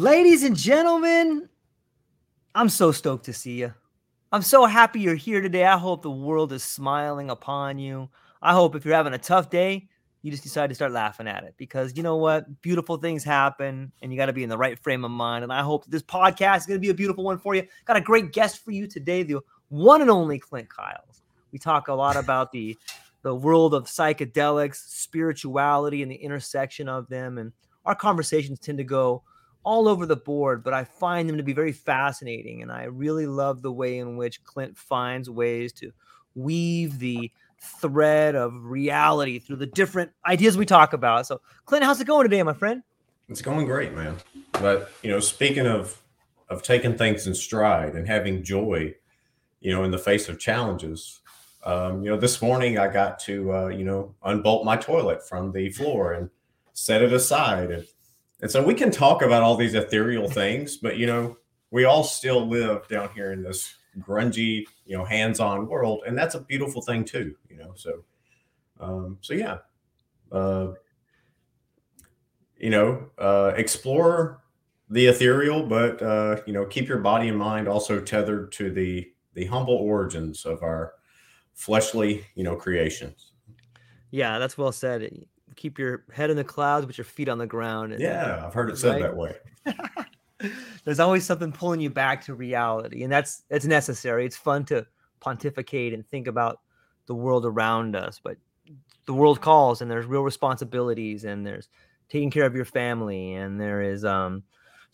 Ladies and gentlemen, I'm so stoked to see you. I'm so happy you're here today. I hope the world is smiling upon you. I hope if you're having a tough day, you just decide to start laughing at it because you know what? Beautiful things happen and you got to be in the right frame of mind. And I hope this podcast is going to be a beautiful one for you. Got a great guest for you today, the one and only Clint Kyles. We talk a lot about the the world of psychedelics, spirituality, and the intersection of them. And our conversations tend to go all over the board, but I find them to be very fascinating. And I really love the way in which Clint finds ways to weave the thread of reality through the different ideas we talk about. So, Clint, how's it going today, my friend? It's going great, man. But you know, speaking of of taking things in stride and having joy, you know, in the face of challenges. Um, you know, this morning I got to uh, you know unbolt my toilet from the floor and set it aside, and and so we can talk about all these ethereal things, but you know, we all still live down here in this grungy, you know, hands-on world, and that's a beautiful thing too. You know, so um, so yeah. Uh, you know, uh, explore the ethereal, but uh, you know, keep your body and mind also tethered to the the humble origins of our fleshly, you know, creations. Yeah, that's well said. Keep your head in the clouds, but your feet on the ground. and- Yeah, I've heard it said Right. that way. There's always something pulling you back to reality, and that's it's necessary. It's fun to pontificate and think about the world around us, but the world calls, and there's real responsibilities, and there's taking care of your family, and there is um,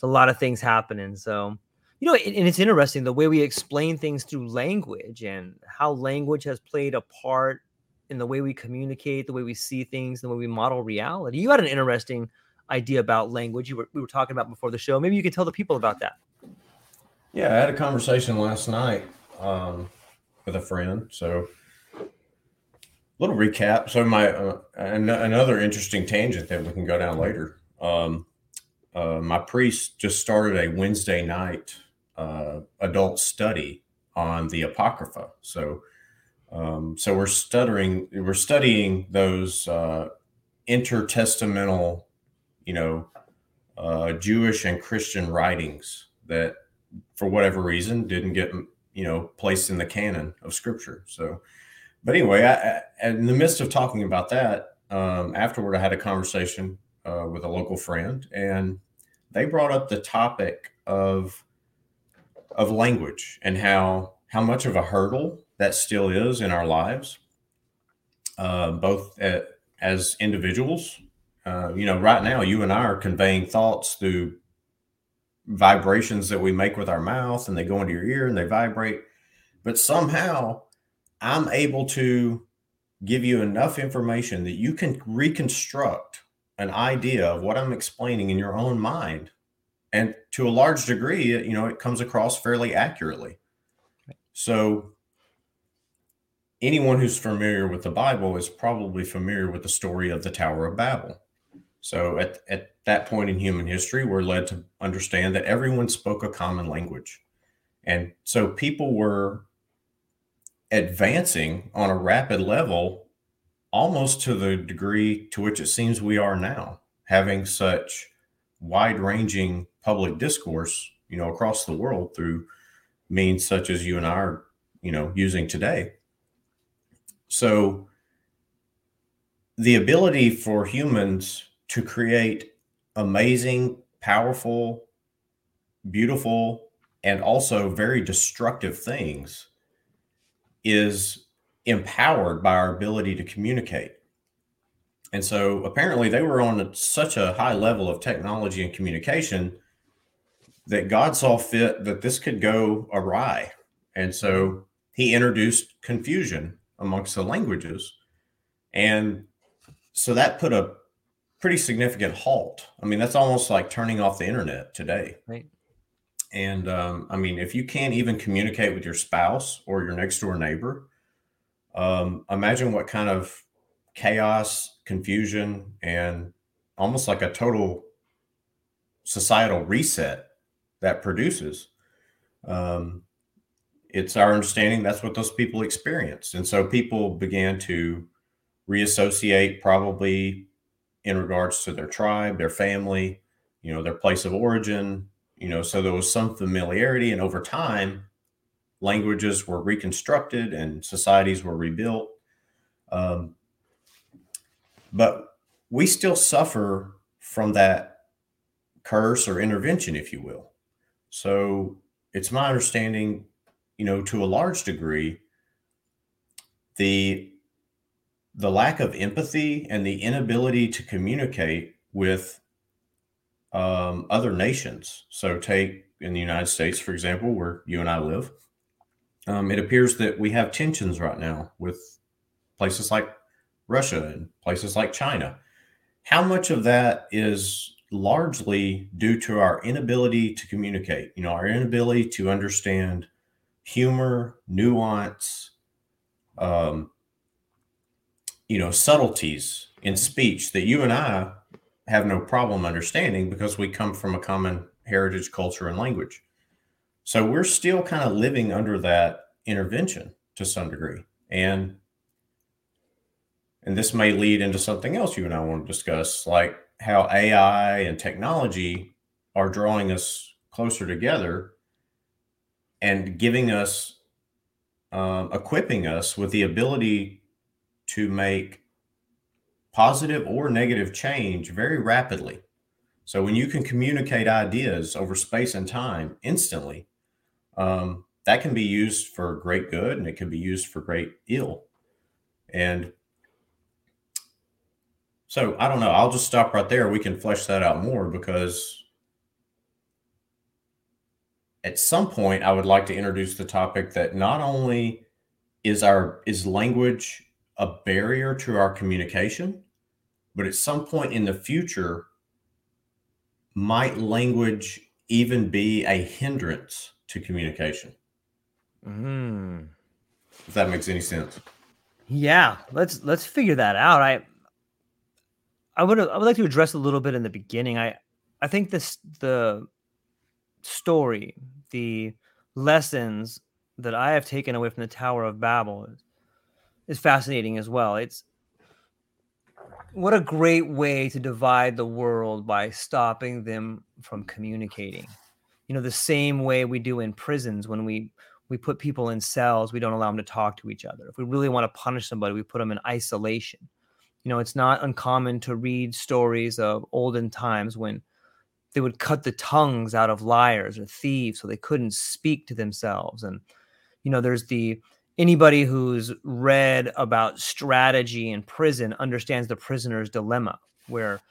a lot of things happening. So, you know, and it's interesting the way we explain things through language and how language has played a part in the way we communicate, the way we see things, the way we model reality. You had an interesting idea about language you were we were talking about before the show. Maybe you could tell the people about that. Yeah, I had a conversation last night um, with a friend. So, little recap. So, my uh, an- another interesting tangent that we can go down later. Um, uh, my priest just started a Wednesday night uh, adult study on the Apocrypha. So, um, so we're stuttering, we're studying those uh, intertestamental, you know, uh, Jewish and Christian writings that for whatever reason didn't get you know placed in the canon of scripture. So but anyway I, I, in the midst of talking about that um, afterward i had a conversation uh, with a local friend and they brought up the topic of of language and how how much of a hurdle that still is in our lives uh, both at, as individuals uh, you know right now you and i are conveying thoughts through vibrations that we make with our mouth and they go into your ear and they vibrate. But somehow I'm able to give you enough information that you can reconstruct an idea of what I'm explaining in your own mind. And to a large degree, you know, it comes across fairly accurately. So, anyone who's familiar with the Bible is probably familiar with the story of the Tower of Babel. So, at, at that point in human history, we're led to understand that everyone spoke a common language. And so, people were advancing on a rapid level almost to the degree to which it seems we are now, having such wide ranging public discourse, you know, across the world through means such as you and I are, you know, using today. So the ability for humans to create amazing, powerful, beautiful, and also very destructive things is empowered by our ability to communicate. And so apparently they were on such a high level of technology and communication that God saw fit that this could go awry. And so he introduced confusion amongst the languages. And so that put a pretty significant halt. I mean, that's almost like turning off the internet today. Right. And um, I mean, if you can't even communicate with your spouse or your next door neighbor, um, imagine what kind of chaos, confusion, and almost like a total societal reset that produces. Um, it's our understanding that's what those people experienced. And so people began to reassociate, probably in regards to their tribe, their family, you know, their place of origin, you know, so there was some familiarity. And over time, languages were reconstructed and societies were rebuilt. Um, but we still suffer from that curse or intervention, if you will. So it's my understanding, you know, to a large degree, the the lack of empathy and the inability to communicate with um, other nations. So take in the United States, for example, where you and I live um, it appears that we have tensions right now with places like Russia and places like China. How much of that is largely due to our inability to communicate, you know, our inability to understand humor, nuance, um, you know, subtleties in speech that you and I have no problem understanding because we come from a common heritage, culture, and language. So we're still kind of living under that intervention to some degree. And and this may lead into something else you and I want to discuss, like how AI and technology are drawing us closer together and giving us, um, equipping us with the ability to make positive or negative change very rapidly. So when you can communicate ideas over space and time instantly, um, that can be used for great good and it can be used for great ill. And so I don't know. I'll just stop right there. We can flesh that out more because at some point I would like to introduce the topic that not only is our is language a barrier to our communication, but at some point in the future might language even be a hindrance to communication. Mm. If that makes any sense. Yeah, let's let's figure that out. I I would I would like to address a little bit in the beginning. I I think this the story, the lessons that I have taken away from the Tower of Babel is, is fascinating as well. It's what a great way to divide the world by stopping them from communicating. You know the same way we do in prisons when we we put people in cells we don't allow them to talk to each other. If we really want to punish somebody we put them in isolation. You know it's not uncommon to read stories of olden times when they would cut the tongues out of liars or thieves so they couldn't speak to themselves. And you know there's the anybody who's read about strategy in prison understands the prisoner's dilemma where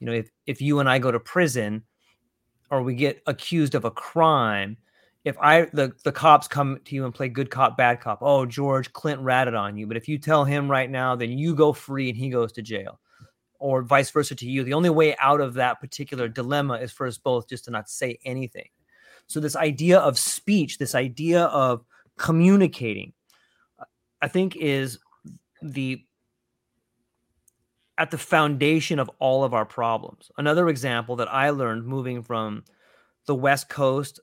you know if if you and I go to prison or we get accused of a crime, if I the the cops come to you and play good cop bad cop, oh George Clint ratted on you, but if you tell him right now, then you go free and he goes to jail, or vice versa to you. The only way out of that particular dilemma is for us both just to not say anything. So this idea of speech, this idea of communicating, I think is the at the foundation of all of our problems. Another example that I learned moving from the West Coast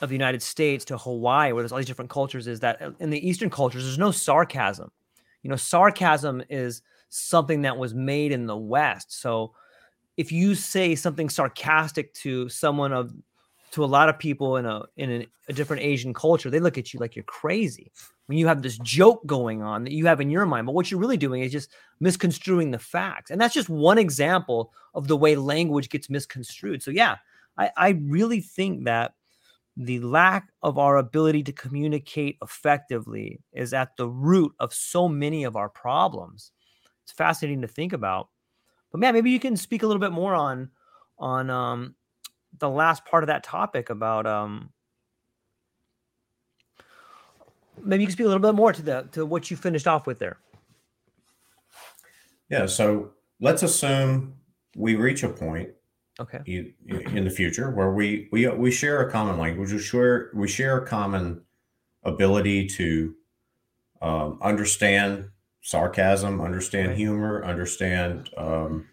of the United States to Hawaii, where there's all these different cultures, is that in the Eastern cultures, there's no sarcasm. You know, sarcasm is something that was made in the West. So if you say something sarcastic to someone of to a lot of people in a in a, different Asian culture, they look at you like you're crazy when you have this joke going on that you have in your mind. But what you're really doing is just misconstruing the facts. And that's just one example of the way language gets misconstrued. So, yeah, I, I really think that the lack of our ability to communicate effectively is at the root of so many of our problems. It's fascinating to think about. But man, maybe you can speak a little bit more on on um, the last part of that topic about um, maybe you can speak a little bit more to the to what you finished off with there. Yeah. So let's assume we reach a point okay in the future where we we we share a common language we share we share a common ability to um, understand sarcasm understand right. humor understand um,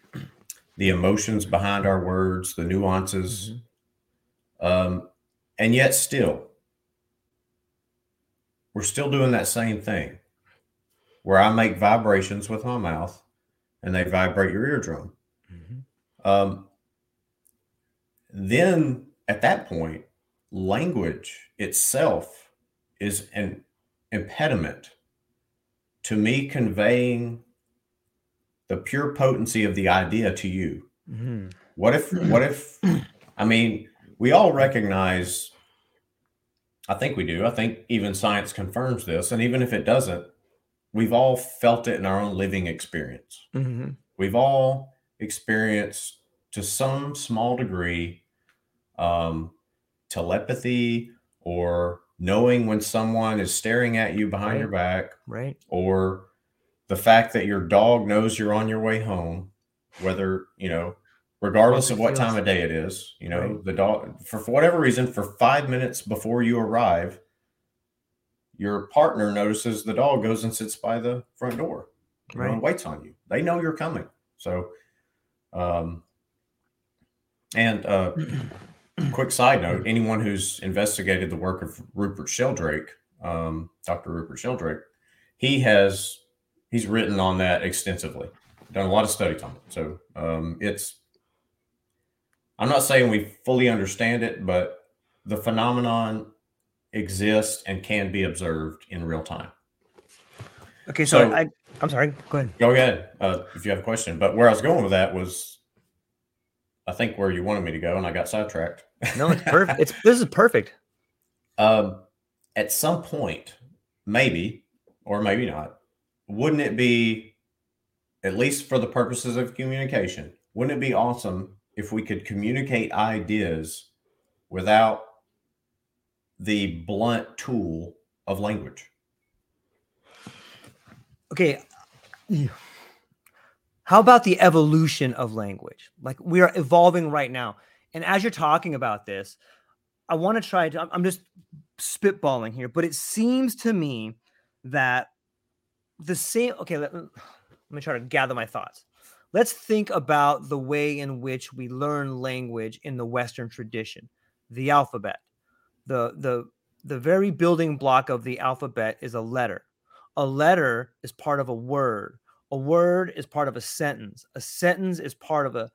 the emotions behind our words the nuances mm-hmm. um, and yet still we're still doing that same thing where I make vibrations with my mouth and they vibrate your eardrum. Mm-hmm. Um, then at that point, language itself is an impediment to me conveying the pure potency of the idea to you. Mm-hmm. What if, what if, I mean, we all recognize I think we do. I think even science confirms this. And even if it doesn't, we've all felt it in our own living experience. Mm-hmm. We've all experienced to some small degree um, telepathy or knowing when someone is staring at you behind right. your back. Right. Or the fact that your dog knows you're on your way home, whether, you know, regardless of what time of day it is. You know, right. the dog for, for whatever reason, for five minutes before you arrive, your partner notices the dog goes and sits by the front door right. and waits on you. They know you're coming. So, um, and uh, quick side note: anyone who's investigated the work of Rupert Sheldrake, um, Dr. Rupert Sheldrake, he has he's written on that extensively, done a lot of studies on it. So um, it's I'm not saying we fully understand it, but the phenomenon exists and can be observed in real time. Okay, so, so I, I'm sorry. Go ahead. Go ahead uh, if you have a question. But where I was going with that was, I think where you wanted me to go, and I got sidetracked. No, it's perfect. it's this is perfect. Um, at some point, maybe or maybe not, wouldn't it be, at least for the purposes of communication, wouldn't it be awesome if we could communicate ideas without the blunt tool of language. Okay. How about the evolution of language? Like we are evolving right now. And as you're talking about this, I want to try to, I'm just spitballing here, but it seems to me that the same, okay, let, let me try to gather my thoughts let's think about the way in which we learn language in the Western tradition. The alphabet, the the the very building block of the alphabet is a letter. A letter is part of a word. A word is part of a sentence. A sentence is part of a,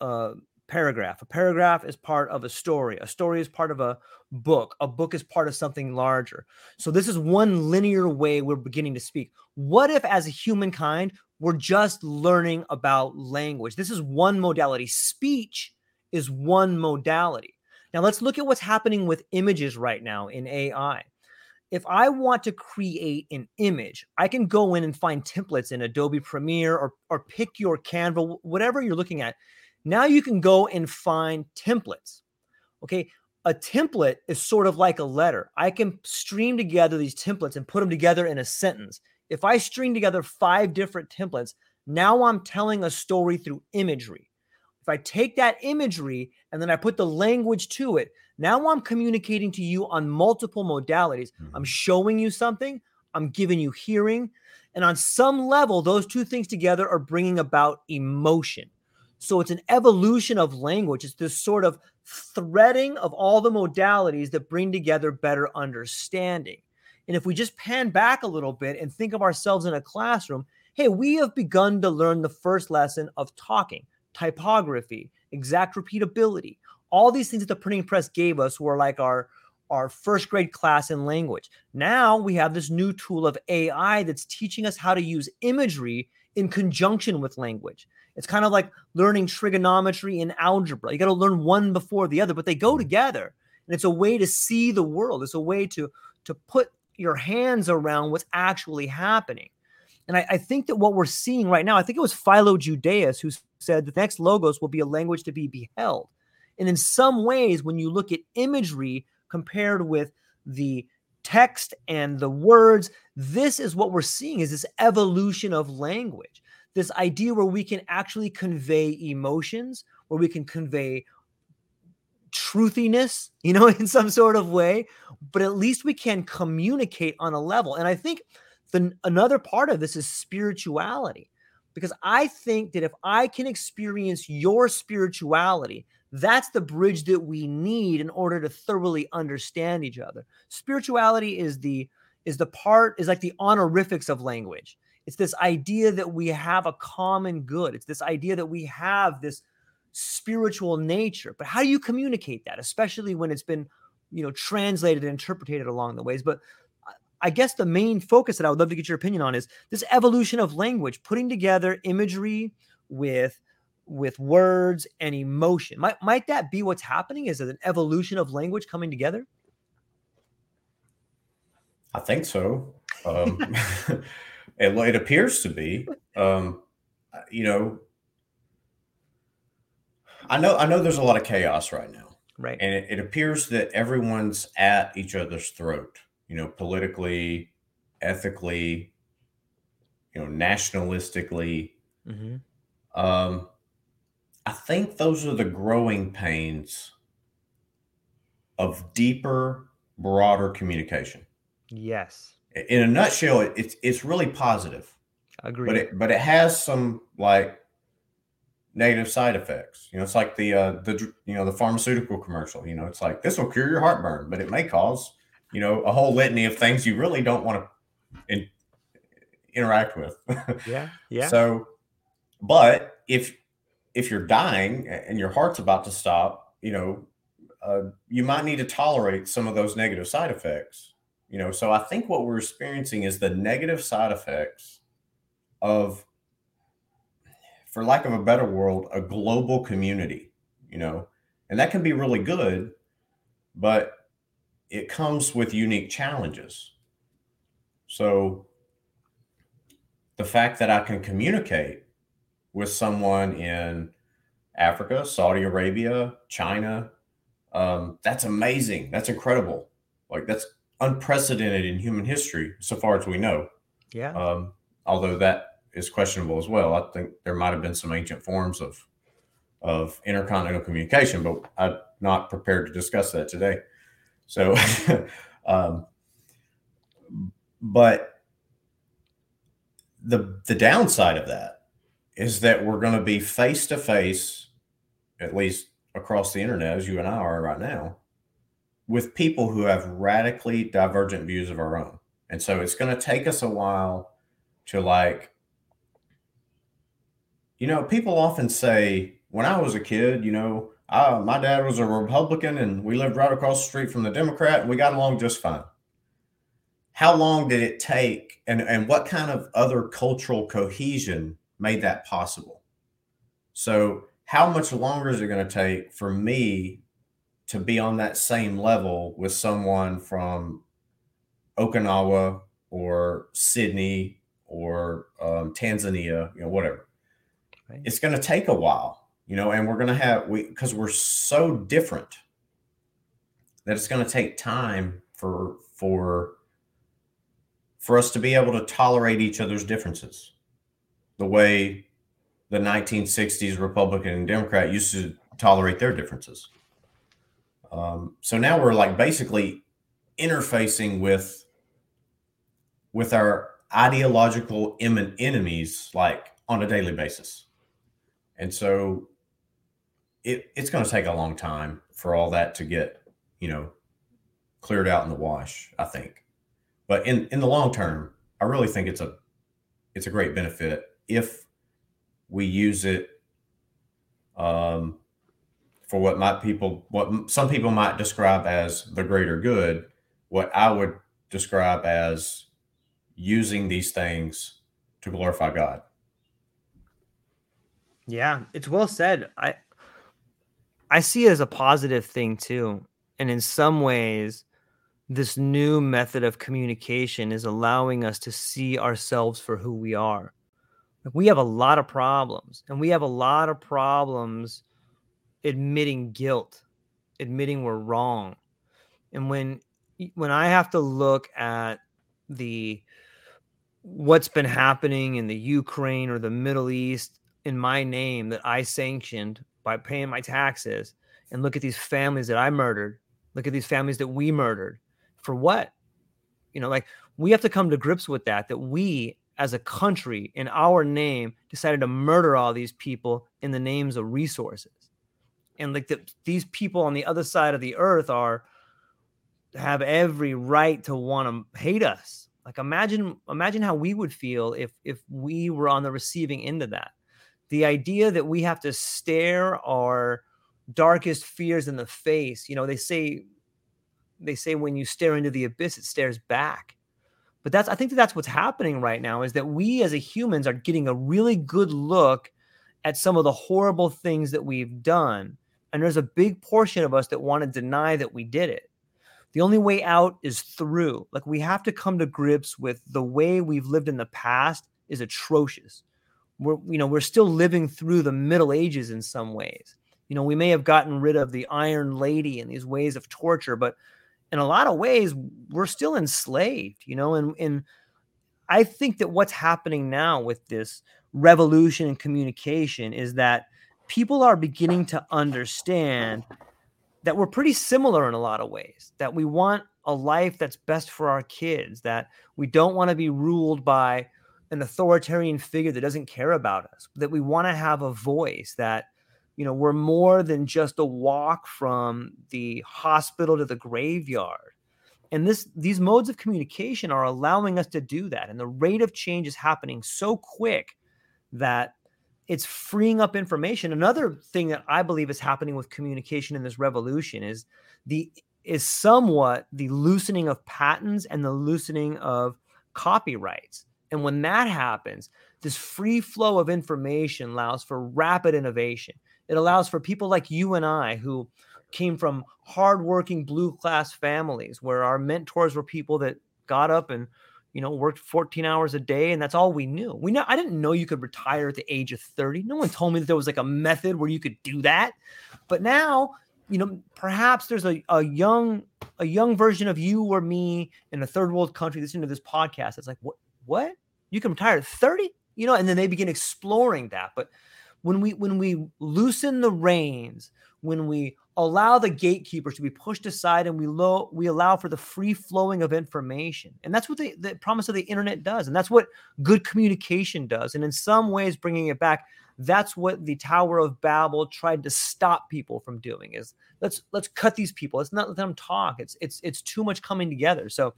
a paragraph. A paragraph is part of a story. A story is part of a book. A book is part of something larger. So, this is one linear way we're beginning to speak. What if, as a humankind, we're just learning about language. This is one modality. Speech is one modality. Now, let's look at what's happening with images right now in AI. If I want to create an image, I can go in and find templates in Adobe Premiere or, or pick your Canva, whatever you're looking at. Now you can go and find templates. Okay. A template is sort of like a letter. I can stream together these templates and put them together in a sentence. If I string together five different templates, now I'm telling a story through imagery. If I take that imagery and then I put the language to it, Now I'm communicating to you on multiple modalities. Mhm. I'm showing you something, I'm giving you hearing. And on some level, those two things together are bringing about emotion. So it's an evolution of language. It's this sort of threading of all the modalities that bring together better understanding. And if we just pan back a little bit and think of ourselves in a classroom, hey, we have begun to learn the first lesson of talking, typography, exact repeatability, all these things that the printing press gave us were like our our first grade class in language. Now we have this new tool of AI that's teaching us how to use imagery in conjunction with language. It's kind of like learning trigonometry and algebra. You got to learn one before the other, but they go mm-hmm. together. And it's a way to see the world. It's a way to to put your hands around what's actually happening. And I, I think that what we're seeing right now, I think it was Philo Judaeus who said the next logos will be a language to be beheld. And in some ways, when you look at imagery compared with the text and the words, this is what we're seeing is this evolution of language. This idea where we can actually convey emotions, where we can convey truthiness, you know, in some sort of way, but at least we can communicate on a level. And I think the another part of this is spirituality because I think that if I can experience your spirituality, that's the bridge that we need in order to thoroughly understand each other. Spirituality is the is the part is like the honorifics of language. It's this idea that we have a common good. It's this idea that we have this spiritual nature. But how do you communicate that, especially when it's been, you know, translated and interpreted along the ways? But I guess the main focus that I would love to get your opinion on is this evolution of language, putting together imagery with with words and emotion. Might might that be what's happening? Is it an evolution of language coming together? I think so. Um, it, it appears to be. Um, you know, I know I know there's a lot of chaos right now, Right. and it, it appears that everyone's at each other's throat. You know, politically, ethically, you know, nationalistically. hmm Um, I think those are the growing pains of deeper, broader communication. Yes. In a nutshell, it- it's it's really positive, Agreed. but it but it has some like negative side effects. You know, it's like the uh, the you know the pharmaceutical commercial. You know, it's like this will cure your heartburn, but it may cause you know a whole litany of things you really don't want to in, interact with. yeah. Yeah. So, but if if you're dying and your heart's about to stop, you know, uh, you might need to tolerate some of those negative side effects. You know, so I think what we're experiencing is the negative side effects of, for lack of a better word, a global community. You know, and that can be really good, but it comes with unique challenges. So the fact that I can communicate with someone in Africa, Saudi Arabia, China, um, that's amazing. That's incredible. Like that's unprecedented in human history, so far as we know. yeah. Um, although that is questionable as well. I think there might have been some ancient forms of of intercontinental communication, but I'm not prepared to discuss that today. So, um, but the the downside of that is that we're going to be face to face, at least across the internet, as you and I are right now, with people who have radically divergent views of our own. And so it's going to take us a while to like, you know, people often say, when I was a kid, you know, I, my dad was a Republican and we lived right across the street from the Democrat and we got along just fine. How long did it take and, and what kind of other cultural cohesion made that possible? So, how much longer is it going to take for me to be on that same level with someone from Okinawa or Sydney or um, Tanzania, you know, whatever. Right. It's going to take a while, you know, and we're going to have we because we're so different that it's going to take time for for for us to be able to tolerate each other's differences, the way the 1960s Republican and Democrat used to tolerate their differences. Um, so now we're like basically interfacing with with our ideological em- enemies like on a daily basis. And so it, it's going to take a long time for all that to get, you know, cleared out in the wash, I think. But in, in the long term, I really think it's a it's a great benefit if we use it um, for what might people what some people might describe as the greater good what i would describe as using these things to glorify god. Yeah it's well said. I i see it as a positive thing too and in some ways this new method of communication is allowing us to see ourselves for who we are we have a lot of problems and we have a lot of problems admitting guilt, admitting we're wrong. And when when I have to look at the what's been happening in the Ukraine or the Middle East in my name that I sanctioned by paying my taxes and look at these families that I murdered, look at these families that we murdered for what? You know, like we have to come to grips with that that we as a country in our name decided to murder all these people in the names of resources. And like the, these people on the other side of the earth are have every right to want to hate us. Like imagine imagine how we would feel if if we were on the receiving end of that. The idea that we have to stare our darkest fears in the face you know they say they say when you stare into the abyss it stares back but that's i think that that's what's happening right now is that we as a humans are getting a really good look at some of the horrible things that we've done and there's a big portion of us that want to deny that we did it. The only way out is through. Like we have to come to grips with the way we've lived in the past is atrocious. We're you know, we're still living through the Middle Ages in some ways. You know, we may have gotten rid of the Iron Lady and these ways of torture, but in a lot of ways, we're still enslaved, you know, and and I think that what's happening now with this revolution in communication is that people are beginning to understand that we're pretty similar in a lot of ways, that we want a life that's best for our kids, that we don't want to be ruled by an authoritarian figure that doesn't care about us, that we want to have a voice, that you know we're more than just a walk from the hospital to the graveyard and this these modes of communication are allowing us to do that and the rate of change is happening so quick that it's freeing up information. Another thing that I believe is happening with communication in this revolution is the is somewhat the loosening of patents and the loosening of copyrights. And when that happens, this free flow of information allows for rapid innovation. It allows for people like you and I who came from hardworking blue class families where our mentors were people that got up and you know, worked 14 hours a day, and that's all we knew. We know I didn't know you could retire at the age of 30. No one told me that there was like a method where you could do that. But now, you know, perhaps there's a, a young a young version of you or me in a third world country listening to this podcast. It's like, what what? You can retire at 30? You know, and then they begin exploring that. But when we when we loosen the reins, when we allow the gatekeepers to be pushed aside and we lo- we allow for the free flowing of information. And that's what the, the promise of the internet does and that's what good communication does. And in some ways bringing it back that's what the tower of babel tried to stop people from doing is let's let's cut these people. Let's not let them talk. It's it's it's too much coming together. So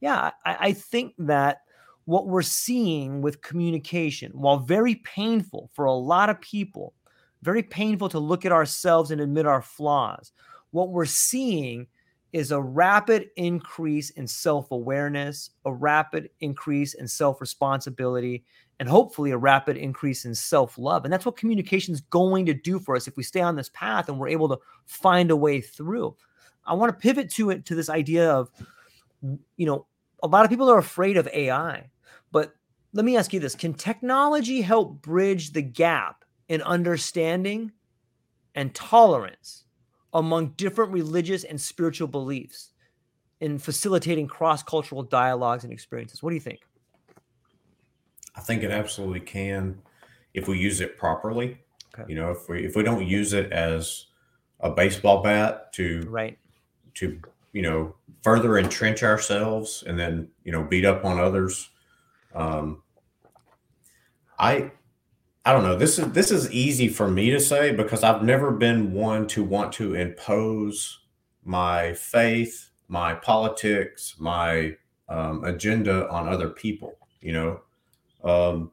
yeah i, I think that what we're seeing with communication while very painful for a lot of people very painful to look at ourselves and admit our flaws. What we're seeing is a rapid increase in self awareness, a rapid increase in self responsibility, and hopefully a rapid increase in self love. And that's what communication is going to do for us if we stay on this path and we're able to find a way through. I want to pivot to it to this idea of, you know, a lot of people are afraid of AI, but let me ask you this Can technology help bridge the gap in understanding and tolerance among different religious and spiritual beliefs in facilitating cross cultural dialogues and experiences. What do you think? I think it absolutely can if we use it properly. Okay. You know, if we if we don't use it as a baseball bat to right to you know further entrench ourselves and then you know beat up on others. Um, I I don't know. This is this is easy for me to say because I've never been one to want to impose my faith, my politics, my um, agenda on other people. You know, um,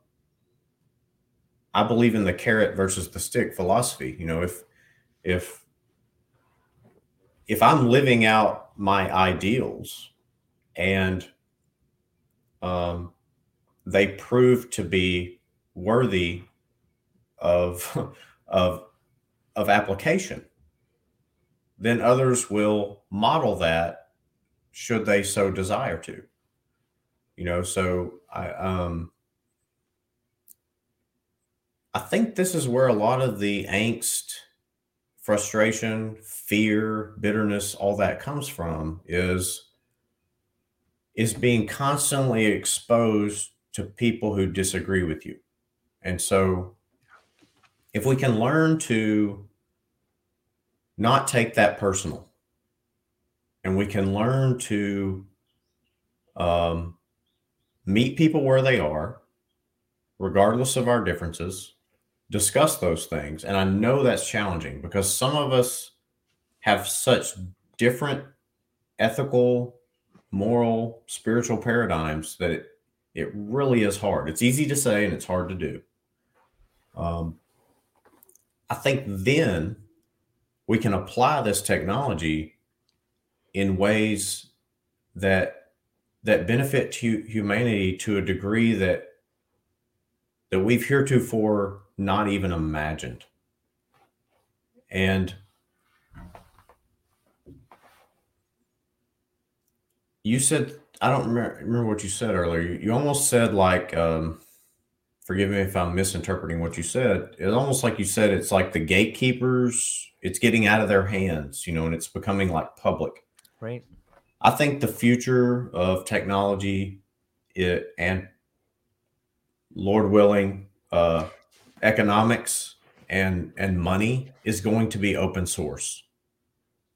I believe in the carrot versus the stick philosophy. You know, if if if I'm living out my ideals and um, they prove to be worthy of of of application then others will model that should they so desire to. You know so i um i think this is where a lot of the angst frustration fear bitterness all that comes from is is being constantly exposed to people who disagree with you. And so if we can learn to not take that personal and we can learn to um, meet people where they are regardless of our differences discuss those things and i know that's challenging because some of us have such different ethical moral spiritual paradigms that it, it really is hard it's easy to say and it's hard to do um, I think then we can apply this technology in ways that that benefit to humanity to a degree that that we've heretofore not even imagined. And you said I don't remember, remember what you said earlier. You, you almost said like um, forgive me if I'm misinterpreting what you said. It's almost like you said it's like the gatekeepers, it's getting out of their hands, you know, and it's becoming like public. Right. I think the future of technology it, and Lord willing, uh, economics and and money is going to be open source.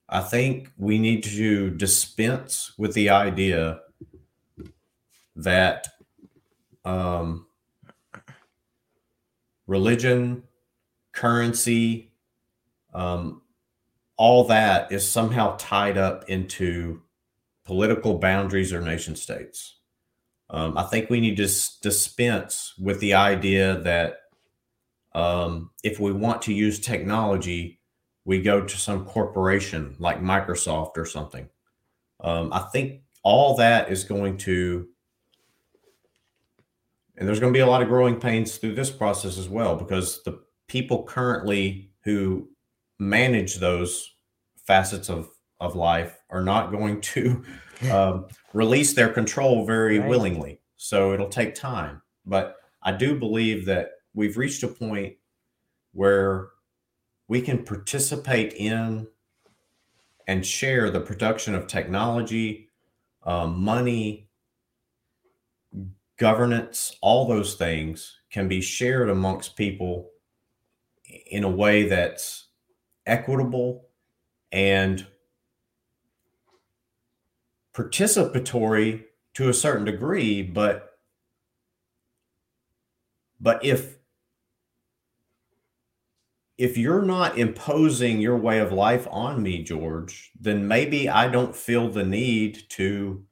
I think we need to dispense with the idea that um, religion, currency, um, all that is somehow tied up into political boundaries or nation states. Um, I think we need to dispense with the idea that um, if we want to use technology, we go to some corporation like Microsoft or something. Um, I think all that is going to and there's going to be a lot of growing pains through this process as well because the people currently who manage those facets of of life are not going to um, release their control very right. willingly so it'll take time but i do believe that we've reached a point where we can participate in and share the production of technology um, money governance, all those things can be shared amongst people in a way that's equitable and participatory to a certain degree but but if if you're not imposing your way of life on me george then maybe i don't feel the need to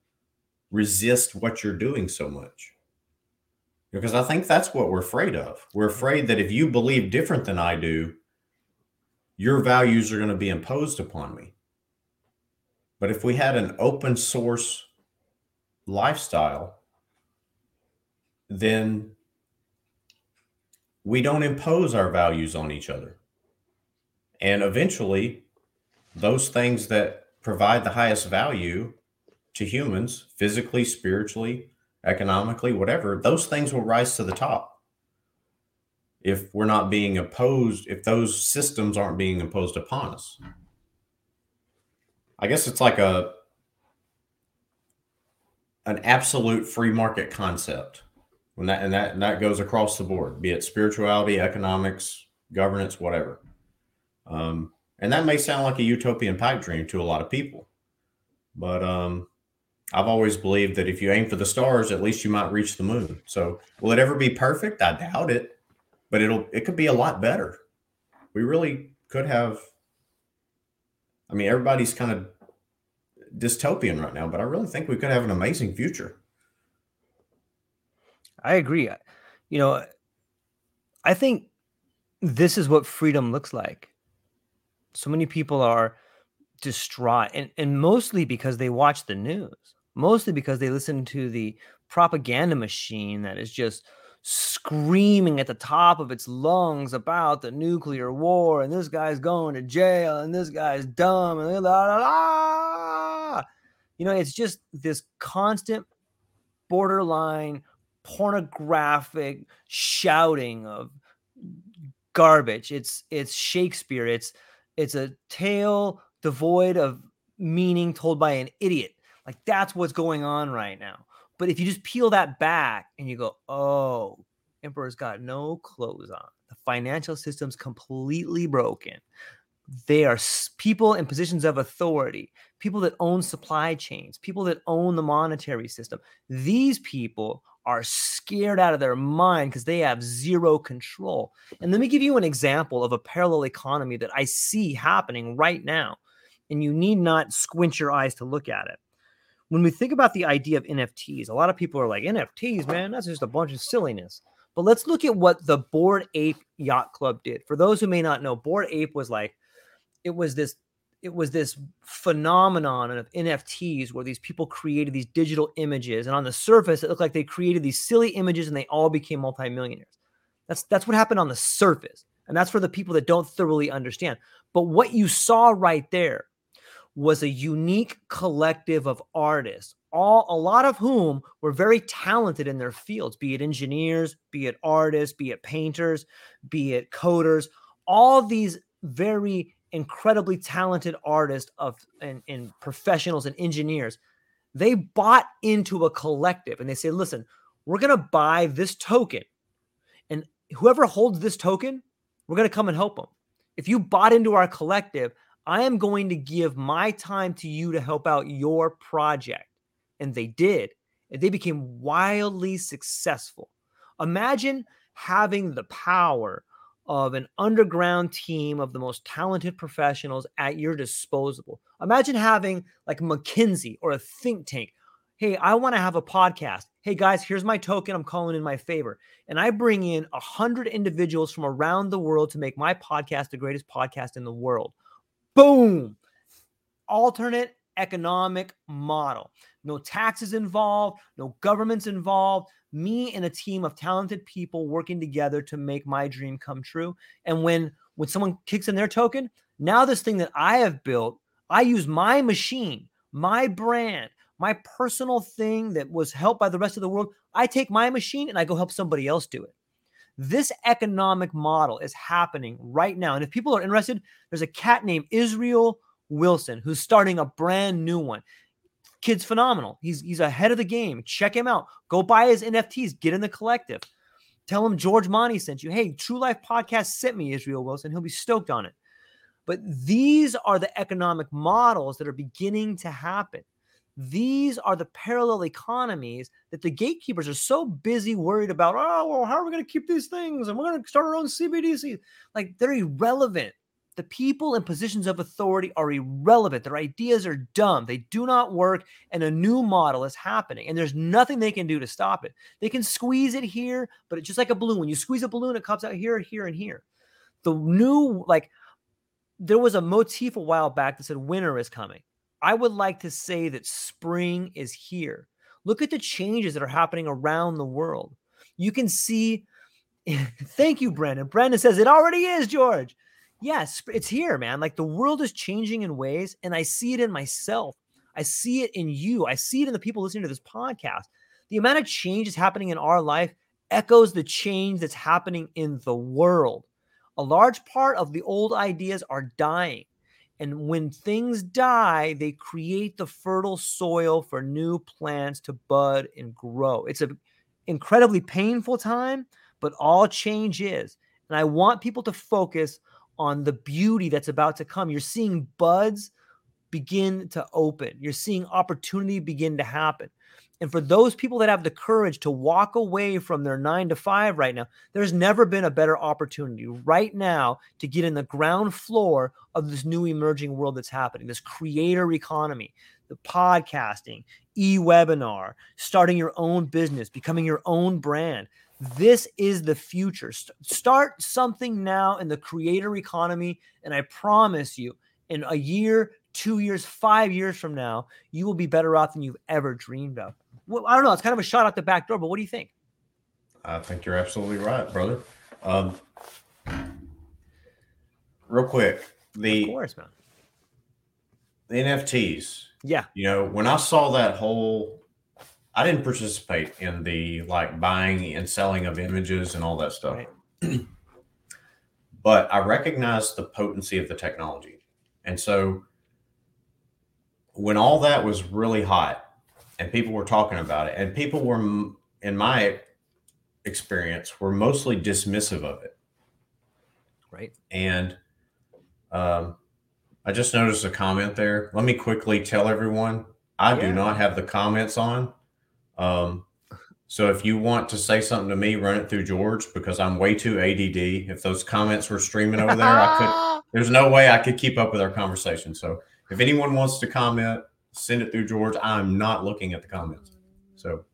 resist what you're doing so much because I think that's what we're afraid of. We're mm-hmm. afraid that if you believe different than I do, your values are going to be imposed upon me. But if we had an open source lifestyle, then we don't impose our values on each other. And eventually, those things that provide the highest value to humans, physically, spiritually, economically, whatever, those things will rise to the top. If we're not being opposed, if those systems aren't being imposed upon us. I guess it's like a an absolute free market concept. When that and that and that goes across the board, be it spirituality, economics, governance, whatever. Um, And that may sound like a utopian pipe dream to a lot of people. But um, I've always believed that if you aim for the stars, at least you might reach the moon. So will it ever be perfect? I doubt it, but it'll it could be a lot better. We really could have. I mean, everybody's kind of dystopian right now, but I really think we could have an amazing future. I agree. You know, I think this is what freedom looks like. So many people are distraught and, and mostly because they watch the news, mostly because they listen to the propaganda machine that is just screaming at the top of its lungs about the nuclear war and this guy's going to jail and this guy's dumb and la la la. You know, it's just this constant borderline pornographic shouting of garbage. It's it's Shakespeare. It's it's a tale devoid of meaning told by an idiot. Like that's what's going on right now. But if you just peel that back and you go, "Oh, Emperor's got no clothes on. The financial system's completely broken. They are people in positions of authority, people that own supply chains, people that own the monetary system. These people are scared out of their mind because they have zero control. And let me give you an example of a parallel economy that I see happening right now. And you need not squint your eyes to look at it. When we think about the idea of NFTs, a lot of people are like, NFTs, man, that's just a bunch of silliness. But let's look at what the Bored Ape Yacht Club did. For those who may not know, Board Ape was like, it was this it was this phenomenon of NFTs where these people created these digital images, and on the surface, it looked like they created these silly images and they all became multimillionaires. That's that's what happened on the surface, and that's for the people that don't thoroughly understand. But what you saw right there was a unique collective of artists, all a lot of whom were very talented in their fields, be it engineers, be it artists, be it painters, be it coders, all these very incredibly talented artists of and, and professionals and engineers they bought into a collective and they say listen we're going to buy this token and whoever holds this token we're going to come and help them if you bought into our collective i am going to give my time to you to help out your project and they did and they became wildly successful imagine having the power of an underground team of the most talented professionals at your disposal. Imagine having like McKinsey or a think tank. Hey, I want to have a podcast. Hey guys, here's my token. I'm calling in my favor. And I bring in a hundred individuals from around the world to make my podcast the greatest podcast in the world. Boom. Alternate economic model. No taxes involved, no governments involved, me and a team of talented people working together to make my dream come true. And when when someone kicks in their token, now this thing that I have built, I use my machine, my brand, my personal thing that was helped by the rest of the world. I take my machine and I go help somebody else do it. This economic model is happening right now. And if people are interested, there's a cat named Israel Wilson who's starting a brand new one. Kid's phenomenal. He's he's ahead of the game. Check him out. Go buy his NFTs. Get in the collective. Tell him George Monty sent you. Hey, True Life Podcast sent me Israel Wilson. He'll be stoked on it. But these are the economic models that are beginning to happen. These are the parallel economies that the gatekeepers are so busy worried about. Oh, well, how are we going to keep these things? And we're going to start our own CBDC. Like they're irrelevant the people in positions of authority are irrelevant. Their ideas are dumb. They do not work, and a new model is happening. And there's nothing they can do to stop it. They can squeeze it here, but it's just like a balloon. When you squeeze a balloon, it comes out here, here, and here. The new, like, there was a motif a while back that said winter is coming. I would like to say that spring is here. Look at the changes that are happening around the world. You can see. Thank you, Brandon. Brandon says it already is, George yes, it's here, man. Like the world is changing in ways, and I see it in myself. I see it in you. I see it in the people listening to this podcast. The amount of change happening in our life echoes the change that's happening in the world. A large part of the old ideas are dying. And when things die, they create the fertile soil for new plants to bud and grow. It's an incredibly painful time, but all change is. And I want people to focus on the beauty that's about to come. You're seeing buds begin to open. You're seeing opportunity begin to happen. And for those people that have the courage to walk away from their nine to five right now, there's never been a better opportunity right now to get in the ground floor of this new emerging world that's happening, this creator economy, the podcasting, e webinar, starting your own business, becoming your own brand. This is the future. Start something now in the creator economy. And I promise you, in a year, two years, five years from now, you will be better off than you've ever dreamed of. Well, I don't know. It's kind of a shot out the back door, but what do you think? I think you're absolutely right, brother. Um, real quick, the of course, man. The NFTs. Yeah. You know, when I saw that whole I didn't participate in the like buying and selling of images and all that stuff. Right. but I recognized the potency of the technology. And so when all that was really hot and people were talking about it and people were in my experience were mostly dismissive of it. Right. And um I just noticed a comment there. Let me quickly tell everyone I yeah. do not have the comments on. Um, so if you want to say something to me, run it through George because I'm way too ADD. If those comments were streaming over there, I could. There's no way I could keep up with our conversation. So if anyone wants to comment, send it through George. I'm not looking at the comments. So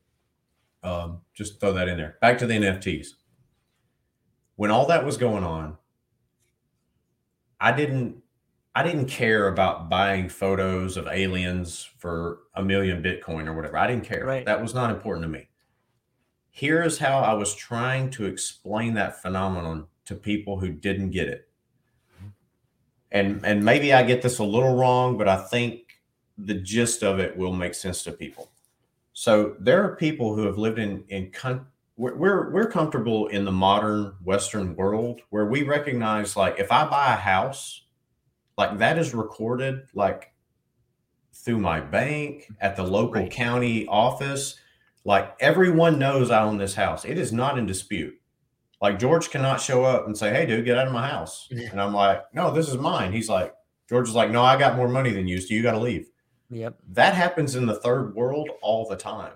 um, just throw that in there. Back to the NFTs. When all that was going on, I didn't I didn't care about buying photos of aliens for a million Bitcoin or whatever. I didn't care. Right. That was not important to me. Here is how I was trying to explain that phenomenon to people who didn't get it. And and maybe I get this a little wrong, but I think the gist of it will make sense to people. So there are people who have lived in in we're, we're we're comfortable in the modern Western world where we recognize like if I buy a house like that is recorded like through my bank at the local right. county office. Like everyone knows i own this house. It is not in dispute. Like george cannot show up and say hey dude get out of my house. And i'm like no this is mine. He's like george is like no i got more money than you so you got to leave yep that happens in the third world all the time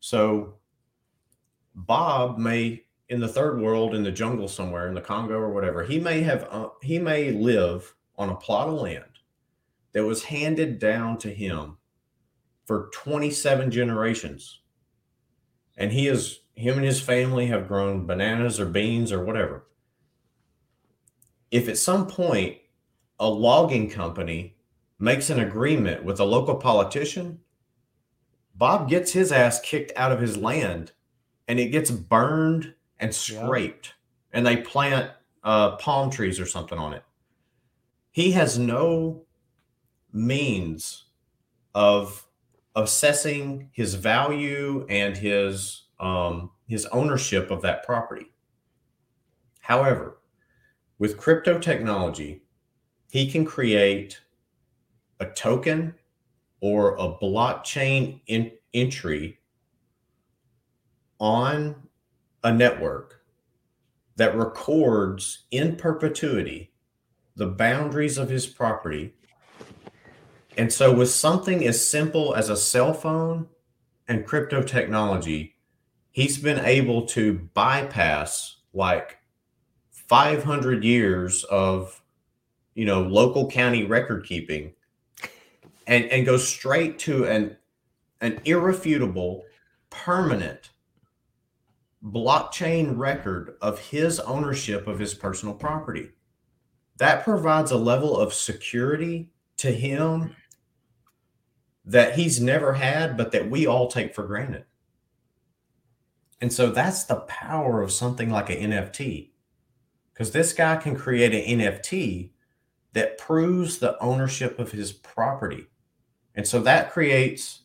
so bob may in the third world in the jungle somewhere in the congo or whatever he may have uh, he may live on a plot of land that was handed down to him for 27 generations. And he is him and his family have grown bananas or beans or whatever. If at some point a logging company makes an agreement with a local politician, Bob gets his ass kicked out of his land and it gets burned and scraped. Yeah. And they plant uh, palm trees or something on it he has no means of assessing his value and his um, his ownership of that property. However, with crypto technology, he can create a token or a blockchain in- entry on a network that records in perpetuity the boundaries of his property. And so, with something as simple as a cell phone and crypto technology, he's been able to bypass like 500 years of, you know, local county record keeping and, and go straight to an, an irrefutable, permanent blockchain record of his ownership of his personal property that provides a level of security to him that he's never had, but that we all take for granted. And so that's the power of something like an NFT. Because this guy can create an NFT that proves the ownership of his property. And so that creates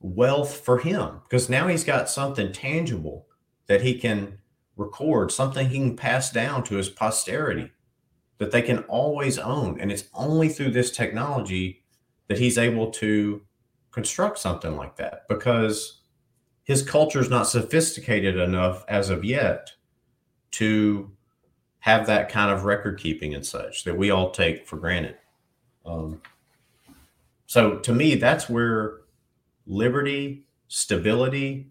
wealth for him because now he's got something tangible that he can record, something he can pass down to his posterity that they can always own. And it's only through this technology that he's able to construct something like that because his culture is not sophisticated enough as of yet to have that kind of record keeping and such that we all take for granted. Um, so to me, that's where liberty, stability,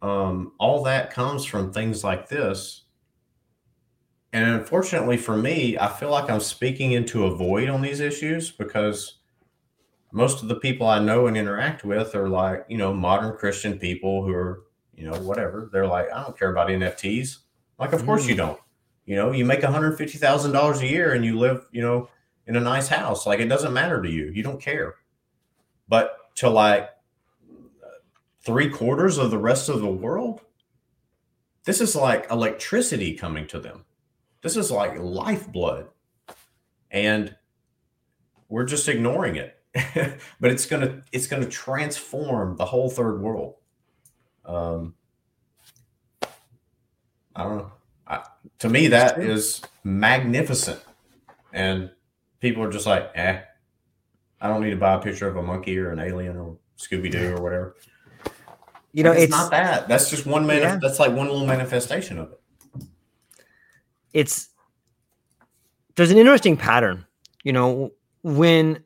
um, all that comes from things like this. And unfortunately for me, I feel like I'm speaking into a void on these issues because most of the people I know and interact with are like, you know, modern Christian people who are, you know, whatever. They're like, I don't care about NFTs. Like, of course you mm. don't. You know, you make $150,000 a year and you live, you know, in a nice house. Like, it doesn't matter to you. You don't care. But to like three quarters of the rest of the world, this is like electricity coming to them. This is like lifeblood. And we're just ignoring it. but it's gonna it's gonna transform the whole third world. Um, I don't know. I, to me, that is magnificent, and people are just like, "eh, I don't need to buy a picture of a monkey or an alien or Scooby Doo or whatever." You know, it's, it's, not that. That's just one man. Yeah. That's like one little manifestation of it. It's there's an interesting pattern. You know, when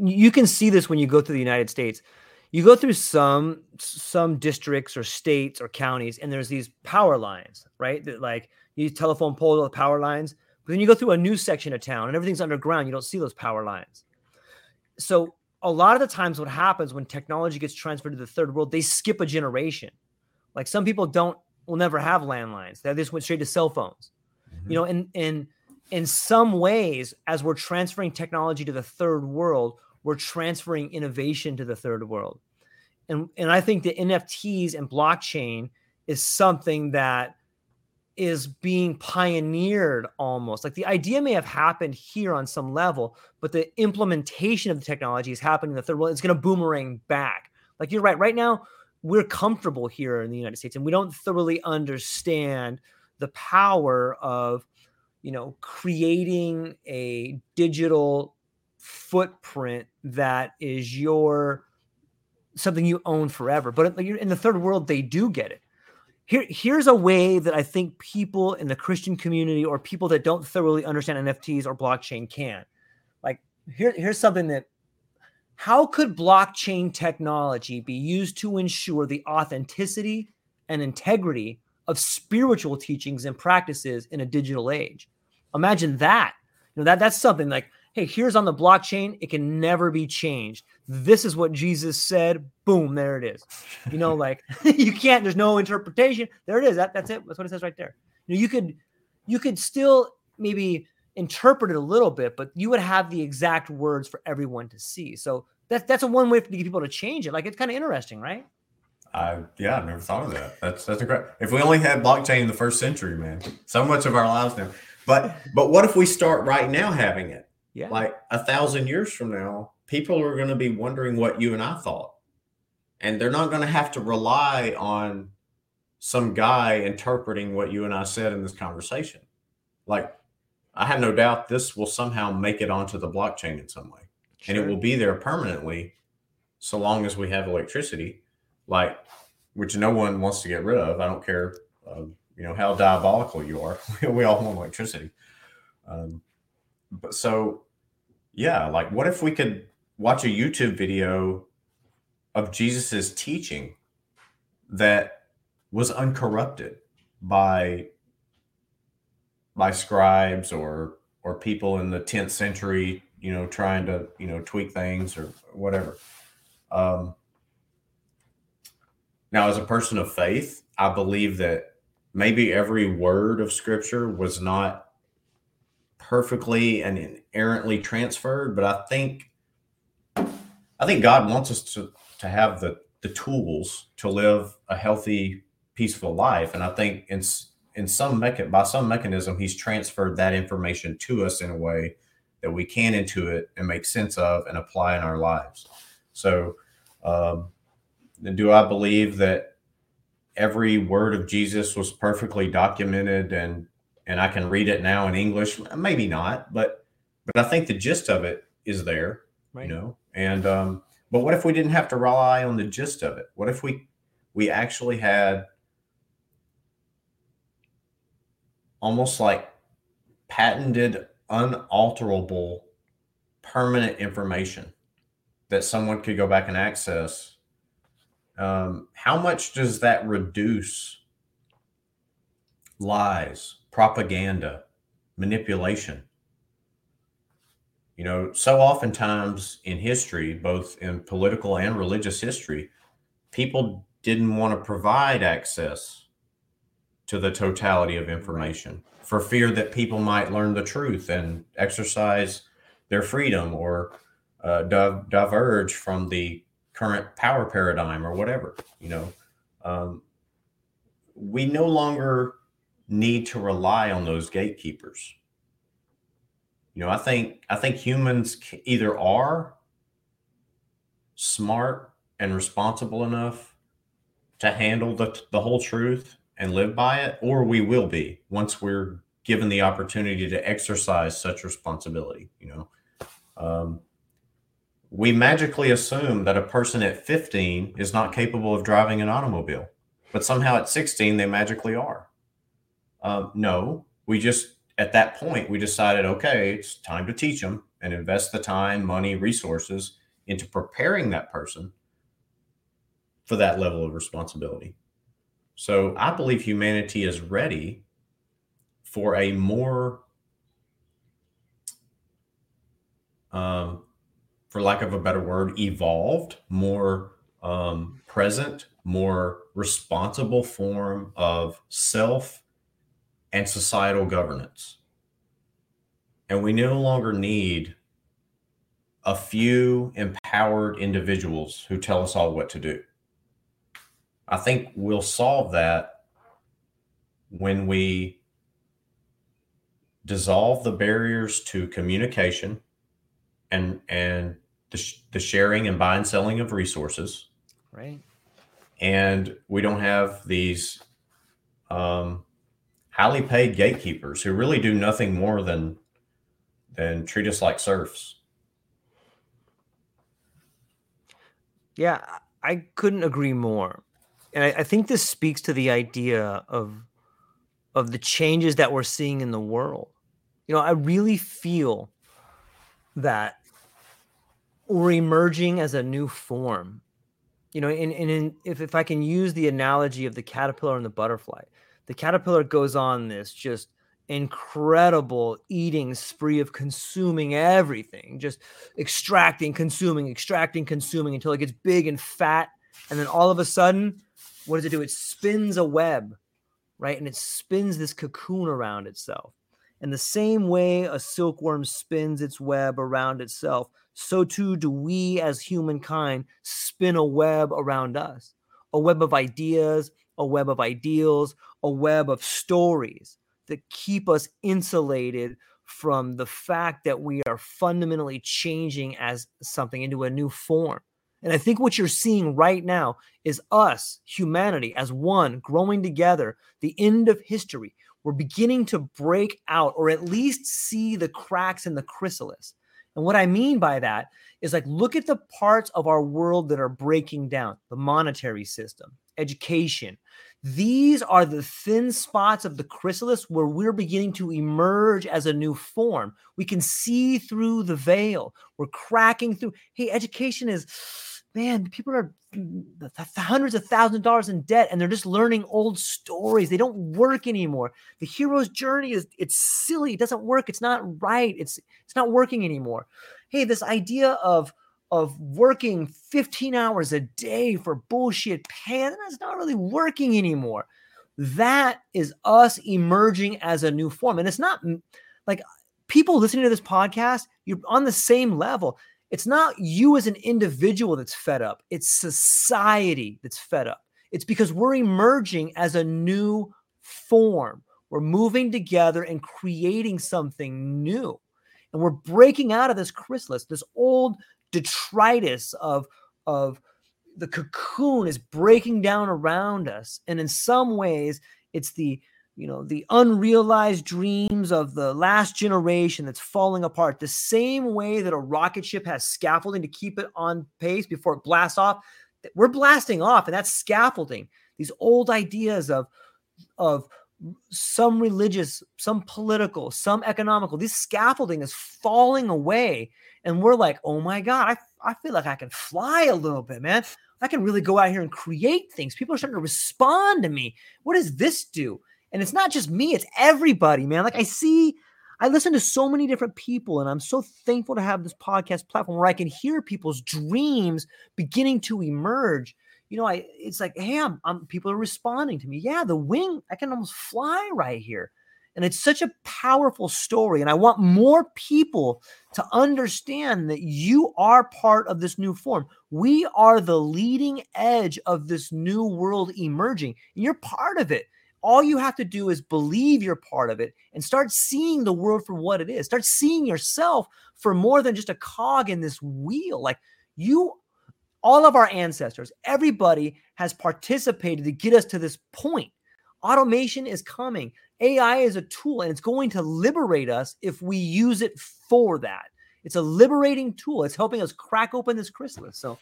you can see this when you go through the United States. You go through some some districts or states or counties, and there's these power lines, right? That like you telephone pole power lines. But then you go through a new section of town, and everything's underground. You don't see those power lines. So a lot of the times, what happens when technology gets transferred to the third world, they skip a generation. Like some people don't will never have landlines. They just went straight to cell phones. Mm-hmm. You know, and and in some ways, as we're transferring technology to the third world, we're transferring innovation to the third world. And, and I think the NFTs and blockchain is something that is being pioneered almost. Like the idea may have happened here on some level, but the implementation of the technology is happening in the third world. It's going to boomerang back. Like you're right. Right now, we're comfortable here in the United States and we don't thoroughly understand the power of, you know, creating a digital footprint that is your something you own forever. But in the third world, they do get it. Here, here's a way that I think people in the Christian community or people that don't thoroughly understand NFTs or blockchain can. Like, here, here's something that how could blockchain technology be used to ensure the authenticity and integrity of spiritual teachings and practices in a digital age? Imagine that. You know, that that's something like hey, here's on the blockchain, it can never be changed. This is what Jesus said. Boom, there it is. You know, like you can't, there's no interpretation. There it is. That, that's it. That's what it says right there. You know, you could you could still maybe interpret it a little bit, but you would have the exact words for everyone to see. So that's that's a one way to get people to change it. Like it's kind of interesting, right? I yeah, I've never thought of that. That's that's great. If we only had blockchain in the first century, man, so much of our lives now. But but what if we start right now having it? Yeah. Like a thousand years from now, people are going to be wondering what you and I thought. And they're not going to have to rely on some guy interpreting what you and I said in this conversation. Like, I have no doubt this will somehow make it onto the blockchain in some way. Sure. And it will be there permanently so long as we have electricity, like, which no one wants to get rid of. I don't care, uh, you know, how diabolical you are. we all want electricity. Um, but so yeah, like what if we could watch a YouTube video of Jesus's teaching that was uncorrupted by by scribes or or people in the 10th century, you know, trying to, you know, tweak things or whatever. Um, now, as a person of faith, I believe that maybe every word of scripture was not perfectly and inerrantly transferred, but I think I think God wants us to to have the the tools to live a healthy, peaceful life, and I think in in some mecha- by some mechanism He's transferred that information to us in a way that we can intuit and make sense of and apply in our lives. So, um, do I believe that every word of Jesus was perfectly documented and and I can read it now in English. Maybe not, but but I think the gist of it is there, right. you know. And um, but what if we didn't have to rely on the gist of it? What if we we actually had almost like patented, unalterable, permanent information that someone could go back and access, um, how much does that reduce lies, propaganda, manipulation? You know, so oftentimes in history, both in political and religious history, people didn't want to provide access to the totality of information for fear that people might learn the truth and exercise their freedom or uh, di- diverge from the current power paradigm or whatever. You know, um, we no longer need to rely on those gatekeepers. You know, I think I think humans either are smart and responsible enough to handle the the whole truth and live by it, or we will be once we're given the opportunity to exercise such responsibility. You know, um, we magically assume that a person at 15 is not capable of driving an automobile, but somehow at 16 they magically are. Um, no, we just at that point we decided, okay, it's time to teach them and invest the time, money, resources into preparing that person for that level of responsibility. So I believe humanity is ready for a more um, for lack of a better word, evolved, more um, present, more responsible form of self and societal governance. And we no longer need a few empowered individuals who tell us all what to do. I think we'll solve that when we dissolve the barriers to communication and and the, sh- the sharing and buying and selling of resources right and we don't have these um, highly paid gatekeepers who really do nothing more than than treat us like serfs. Yeah i couldn't agree more. And I, I think this speaks to the idea of of the changes that we're seeing in the world. You know i really feel that we're emerging as a new form. You know, and, and in, if, if I can use the analogy of the caterpillar and the butterfly, the caterpillar goes on this just incredible eating spree of consuming everything, just extracting, consuming, extracting, consuming until it gets big and fat. And then all of a sudden, what does it do? It spins a web, right? And it spins this cocoon around itself. And the same way a silkworm spins its web around itself, so too do we as humankind spin a web around us a web of ideas, a web of ideals, a web of stories that keep us insulated from the fact that we are fundamentally changing as something into a new form. And I think what you're seeing right now is us, humanity, as one, growing together, the end of history. We're beginning to break out or at least see the cracks in the chrysalis. And what I mean by that is like, look at the parts of our world that are breaking down the monetary system, education. These are the thin spots of the chrysalis where we're beginning to emerge as a new form. We can see through the veil. We're cracking through. Hey, education is man, people are hundreds of thousands of dollars in debt and they're just learning old stories. They don't work anymore. The hero's journey is it's silly. It doesn't work. It's not right. It's it's not working anymore. Hey, this idea of of working 15 hours a day for bullshit pay, and that's not really working anymore. That is us emerging as a new form. And it's not like people listening to this podcast, you're on the same level. It's not you as an individual that's fed up, it's society that's fed up. It's because we're emerging as a new form. We're moving together and creating something new. And we're breaking out of this chrysalis, this old detritus of, of the cocoon is breaking down around us. And in some ways, it's the you know the unrealized dreams of the last generation that's falling apart the same way that a rocket ship has scaffolding to keep it on pace before it blasts off we're blasting off and that's scaffolding these old ideas of of some religious, some political, some economical. This scaffolding is falling away. And we're like, oh my God, I, I feel like I can fly a little bit, man. I can really go out here and create things. People are starting to respond to me. What does this do? And it's not just me, it's everybody, man. Like I see, I listen to so many different people, and I'm so thankful to have this podcast platform where I can hear people's dreams beginning to emerge. You know, I it's like, hey, I'm, I'm people are responding to me. Yeah, the wing, I can almost fly right here. And it's such a powerful story. And I want more people to understand that you are part of this new form. We are the leading edge of this new world emerging, and you're part of it. All you have to do is believe you're part of it and start seeing the world for what it is. Start seeing yourself for more than just a cog in this wheel. Like you, all of our ancestors, everybody has participated to get us to this point. Automation is coming. AI is a tool and it's going to liberate us if we use it for that. It's a liberating tool. It's helping us crack open this chrysalis. So,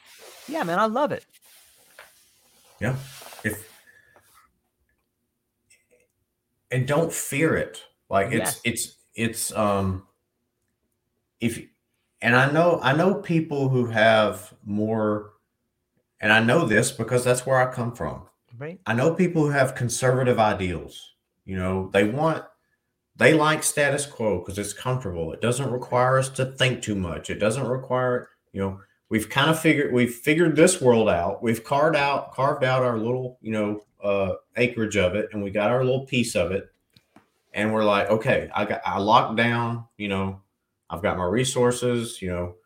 yeah, man, I love it. Yeah. If and don't fear it. Like it's yes. it's it's um if and I know I know people who have more and I know this because that's where I come from. Right. I know people who have conservative ideals. You know, they want they like status quo because it's comfortable. It doesn't require us to think too much. It doesn't require, you know, we've kind of figured we've figured this world out. We've carved out carved out our little, you know, uh, acreage of it, and we got our little piece of it. And we're like, okay, I got I locked down, you know, I've got my resources, you know,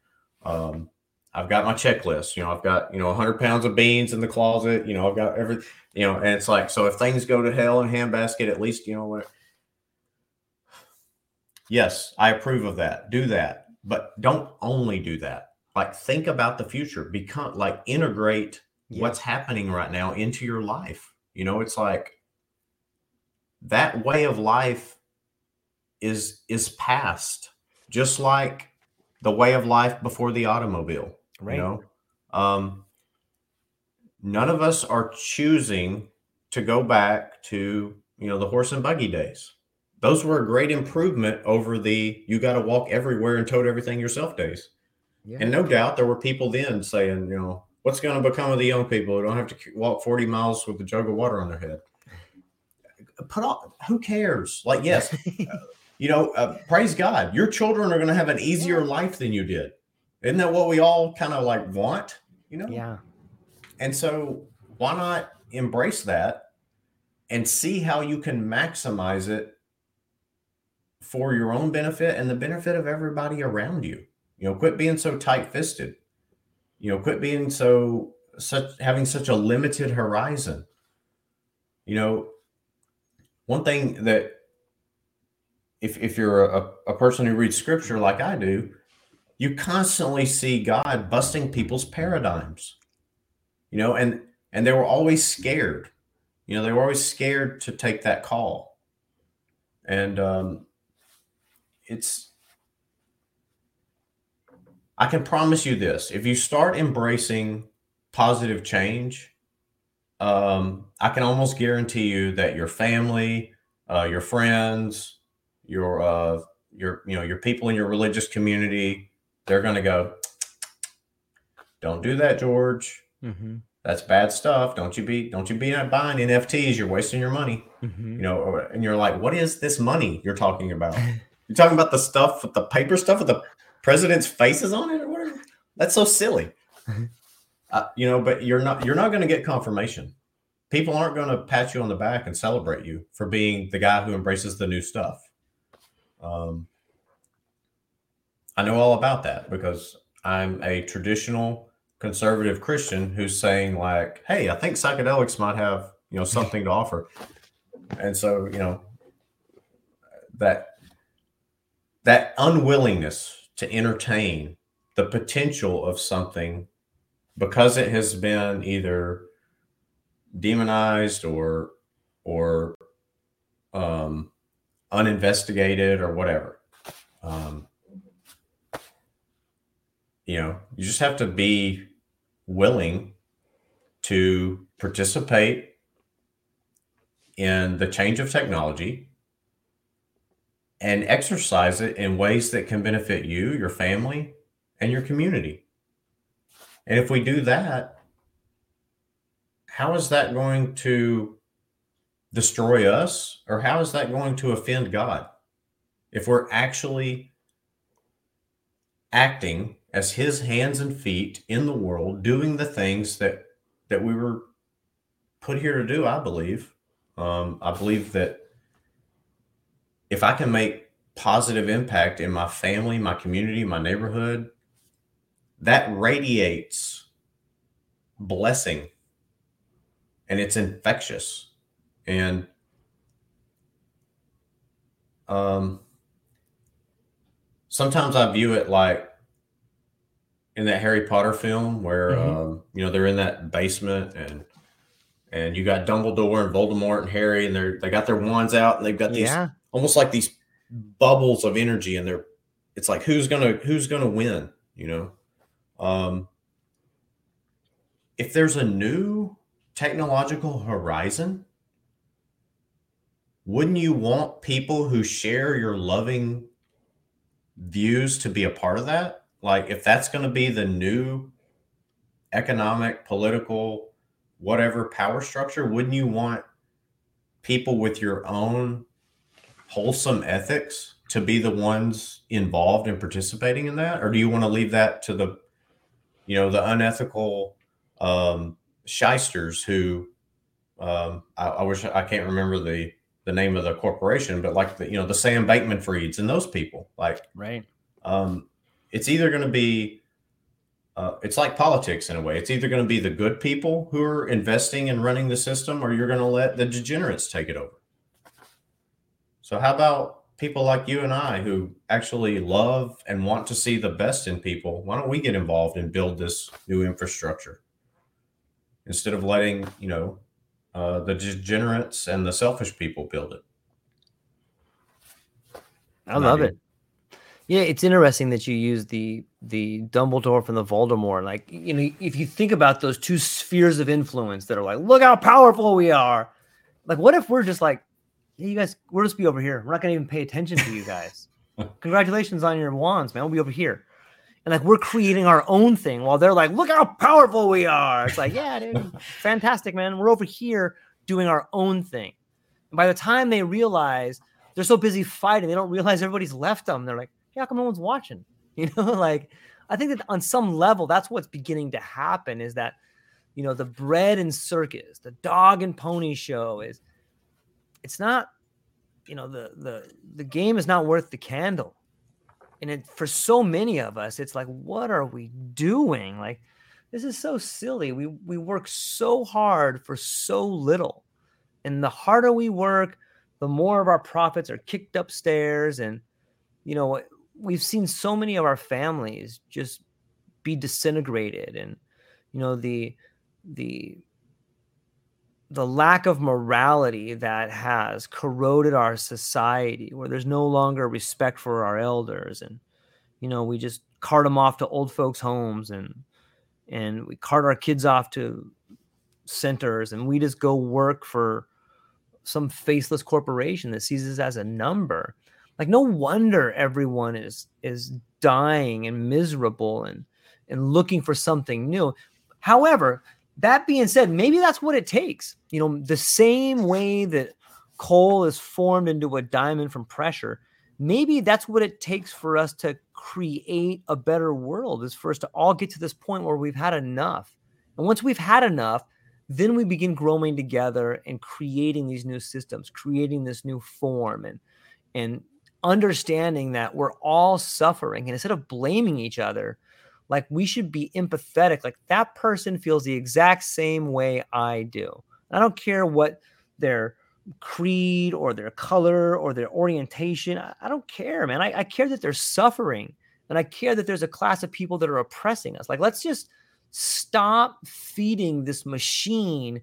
um, I've got my checklist. You know, I've got you know 100 pounds of beans in the closet. You know, I've got every you know, and it's like so if things go to hell in handbasket, at least you know what. Yes, I approve of that. Do that, but don't only do that. Like think about the future. Become like integrate yeah. what's happening right now into your life. You know, it's like that way of life is is past, just like the way of life before the automobile Right. You know, um, none of us are choosing to go back to you know the horse and buggy days. Those were a great improvement over the you got to walk everywhere and tote everything yourself days. Yeah. And no doubt there were people then saying, you know, what's going to become of the young people who don't have to walk 40 miles with a jug of water on their head? Put on, who cares? Like, yes, you know, uh, praise God, your children are going to have an easier life than you did. Isn't that what we all kind of like want? You know? Yeah. And so why not embrace that and see how you can maximize it for your own benefit and the benefit of everybody around you? You know, quit being so tight-fisted. You know, quit being so such having such a limited horizon. You know, one thing that if if you're a, a person who reads scripture like I do, you constantly see God busting people's paradigms. You know, and and they were always scared. You know, they were always scared to take that call. And um it's I can promise you this. If you start embracing positive change, um, I can almost guarantee you that your family, uh, your friends, your uh, your you know your people in your religious community, they're going to go, don't do that, George. Mm-hmm. That's bad stuff. Don't you be don't you be buying NFTs. You're wasting your money. Mm-hmm. You know, and you're like, what is this money you're talking about? you're talking about the stuff with the paper stuff with the president's faces on it or whatever. That's so silly. uh, you know, but you're not you're not going to get confirmation. People aren't going to pat you on the back and celebrate you for being the guy who embraces the new stuff. Um, I know all about that because I'm a traditional conservative Christian who's saying like, "Hey, I think psychedelics might have you know something to offer," and so you know that that unwillingness to entertain the potential of something because it has been either demonized or or um, uninvestigated or whatever. Um, you know, you just have to be willing to participate in the change of technology and exercise it in ways that can benefit you, your family, and your community. And if we do that, how is that going to destroy us or how is that going to offend God? If we're actually acting as his hands and feet in the world, doing the things that that we were put here to do, I believe. Um, I believe that if I can make positive impact in my family, my community, my neighborhood, that radiates blessing and it's infectious. And um, sometimes I view it like in that Harry Potter film where mm-hmm. um, you know they're in that basement and and you got Dumbledore and Voldemort and Harry and they're they got their wands out and they've got these yeah. almost like these bubbles of energy and they're it's like who's gonna who's gonna win you know um if there's a new technological horizon wouldn't you want people who share your loving views to be a part of that like if that's going to be the new economic political whatever power structure wouldn't you want people with your own wholesome ethics to be the ones involved in participating in that? Or do you want to leave that to the you know the unethical um shysters who um I, I wish i can't remember the the name of the corporation but like the you know the sam bankman frieds and those people like right. um it's either going to be uh, it's like politics in a way. It's either going to be the good people who are investing and running the system, or you're going to let the degenerates take it over. So, how about people like you and I who actually love and want to see the best in people? Why don't we get involved and build this new infrastructure instead of letting, you know, uh, the degenerates and the selfish people build it? I love it. Yeah, it's interesting that you use the the Dumbledore from the Voldemort. Like, you know, if you think about those two spheres of influence that are like, look how powerful we are. Like, what if we're just like, hey, you guys, we'll just be over here. We're not gonna even pay attention to you guys. Congratulations on your wands, man. We'll be over here. And like we're creating our own thing while they're like, look how powerful we are. It's like, yeah, dude, fantastic, man. We're over here doing our own thing. And by the time they realize they're so busy fighting, they don't realize everybody's left them. They're like, how come no one's watching? You know, like I think that on some level, that's what's beginning to happen is that, you know, the bread and circus, the dog and pony show is it's not you know the the the game is not worth the candle. And it, for so many of us it's like what are we doing? Like this is so silly. We we work so hard for so little. And the harder we work the more of our profits are kicked upstairs and you know we've seen so many of our families just be disintegrated and you know the the the lack of morality that has corroded our society where there's no longer respect for our elders and you know we just cart them off to old folks homes and and we cart our kids off to centers and we just go work for some faceless corporation that sees us as a number like no wonder everyone is is dying and miserable and and looking for something new however that being said, maybe that's what it takes. You know, the same way that coal is formed into a diamond from pressure, maybe that's what it takes for us to create a better world is for us to all get to this point where we've had enough. And once we've had enough, then we begin growing together and creating these new systems, creating this new form and and understanding that we're all suffering and instead of blaming each other, like we should be empathetic. Like that person feels the exact same way I do. I don't care what their creed or their color or their orientation. I, don't care, man. I, I care that they're suffering and I care that there's a class of people that are oppressing us. Like, let's just stop feeding this machine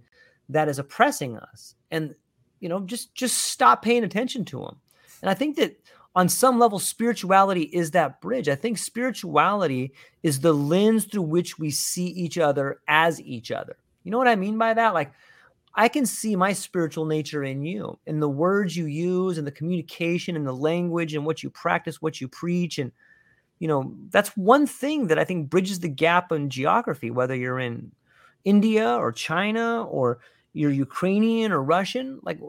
that is oppressing us and you know just just stop paying attention to them and i think that on some level, spirituality is that bridge. I think spirituality is the lens through which we see each other as each other. You know what I mean by that? Like, I can see my spiritual nature in you, in the words you use, and the communication, and the language, and what you practice, what you preach, and you know that's one thing that I think bridges the gap in geography, whether you're in India or China or you're Ukrainian or Russian. Like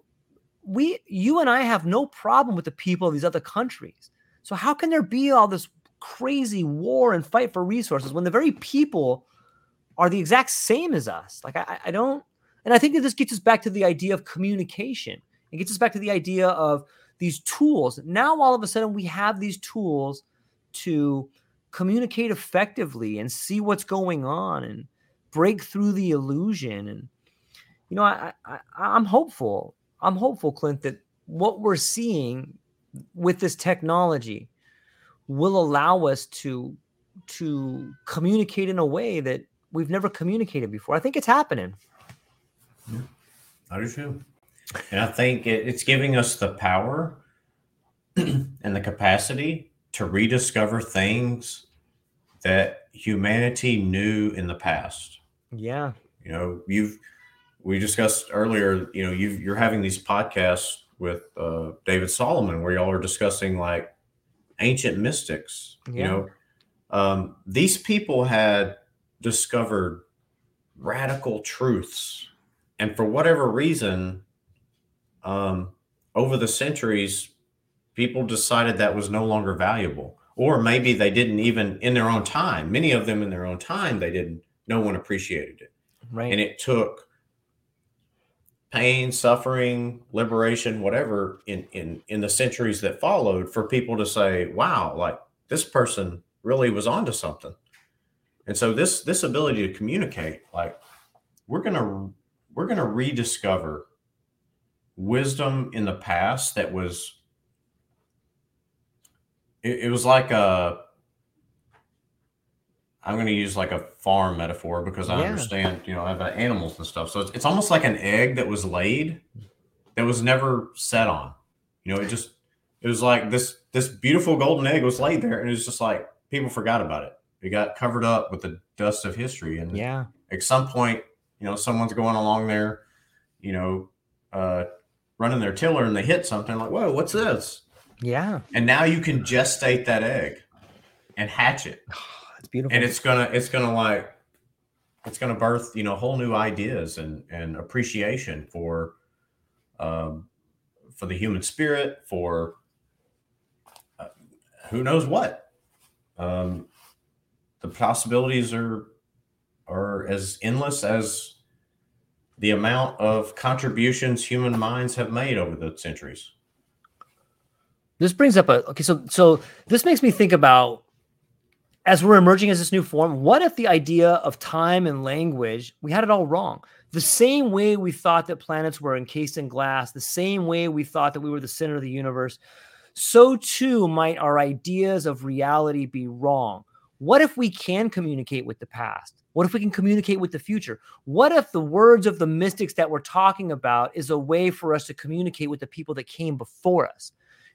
we, you and I have no problem with the people of these other countries. So how can there be all this crazy war and fight for resources when the very people are the exact same as us? Like I, I don't, and I think that this gets us back to the idea of communication. It gets us back to the idea of these tools. Now all of a sudden we have these tools to communicate effectively and see what's going on and break through the illusion and you know I, I i'm hopeful i'm hopeful clint that what we're seeing with this technology will allow us to to communicate in a way that we've never communicated before. I think it's happening. I do too. And i think it's giving us the power and the capacity to rediscover things that humanity knew in the past. Yeah. You know you've we discussed earlier you know you you're having these podcasts with uh, david solomon where y'all are discussing like ancient mystics yeah. you know um, these people had discovered radical truths and for whatever reason um, over the centuries people decided that was no longer valuable or maybe they didn't even in their own time many of them in their own time they didn't no one appreciated it. Right. And it took pain, suffering, liberation, whatever in in in the centuries that followed for people to say, "Wow, like this person really was onto something." And so this this ability to communicate, like we're going to we're going to rediscover wisdom in the past that was it, it was like a I'm going to use like a farm metaphor because I yeah. understand, you know, I have animals and stuff. So it's, it's almost like an egg that was laid that was never set on. You know, it just it was like this this beautiful golden egg was laid there, and it was just like people forgot about it. It got covered up with the dust of history, and yeah, at some point, you know, someone's going along there, you know, uh, running their tiller, and they hit something like, "Whoa, what's this?" Yeah, and now you can gestate that egg and hatch it. It's beautiful. And it's gonna it's gonna like it's gonna birth, you know, whole new ideas and and appreciation for um for the human spirit, for uh, who knows what. Um the possibilities are are as endless as the amount of contributions human minds have made over the centuries. This brings up a okay, so so this makes me think about as we're emerging as this new form, what if the idea of time and language, we had it all wrong? The same way we thought that planets were encased in glass, the same way we thought that we were the center of the universe, so too might our ideas of reality be wrong. What if we can communicate with the past? What if we can communicate with the future? What if the words of the mystics that we're talking about is a way for us to communicate with the people that came before us?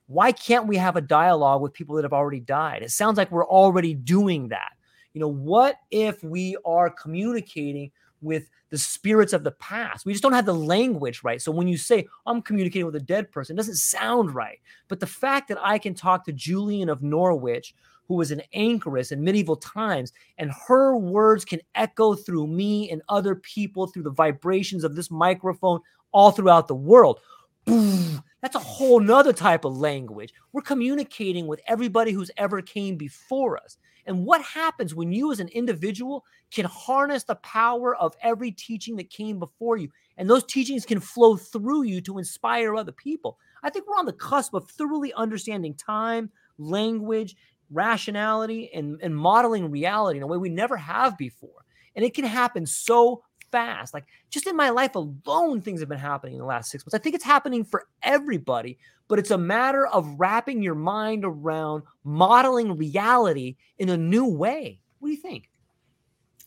Why can't we have a dialogue with people that have already died? It sounds like we're already doing that. You know, what if we are communicating with the spirits of the past? We just don't have the language right. So when you say, I'm communicating with a dead person, it doesn't sound right. But the fact that I can talk to Julian of Norwich, who was an anchoress in medieval times, and her words can echo through me and other people through the vibrations of this microphone all throughout the world. That's a whole nother type of language. We're communicating with everybody who's ever came before us. And what happens when you, as an individual, can harness the power of every teaching that came before you? And those teachings can flow through you to inspire other people. I think we're on the cusp of thoroughly understanding time, language, rationality, and, and modeling reality in a way we never have before. And it can happen so fast. Like just in my life alone, things have been happening in the last six months. I think it's happening for everybody, but it's a matter of wrapping your mind around modeling reality in a new way. What do you think?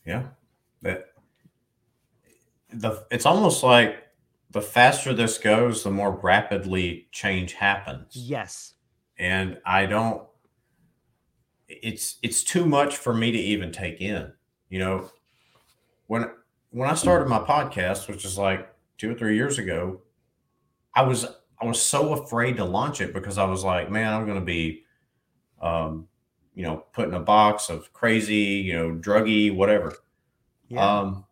Yeah. The it's almost like the faster this goes, the more rapidly change happens. Yes. And I don't it's it's too much for me to even take in. You know, when when I started my podcast, which is like two or three years ago, I was I was so afraid to launch it because I was like, man, I'm going to be, um, you know, put in a box of crazy, you know, druggy, whatever. Yeah. Um,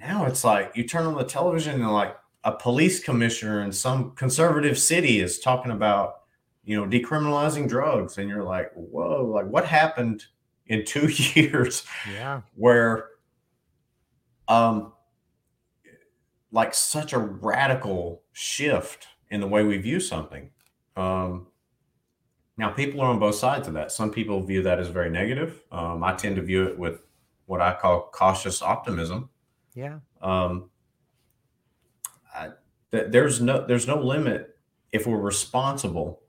now it's like you turn on the television and like a police commissioner in some conservative city is talking about, you know, decriminalizing drugs, and you're like, whoa, like what happened in two years? Yeah, where, um, like such a radical shift in the way we view something. Um, now, people are on both sides of that. Some people view that as very negative. Um, I tend to view it with what I call cautious optimism. Yeah. Um, I, th- there's no there's no limit if we're responsible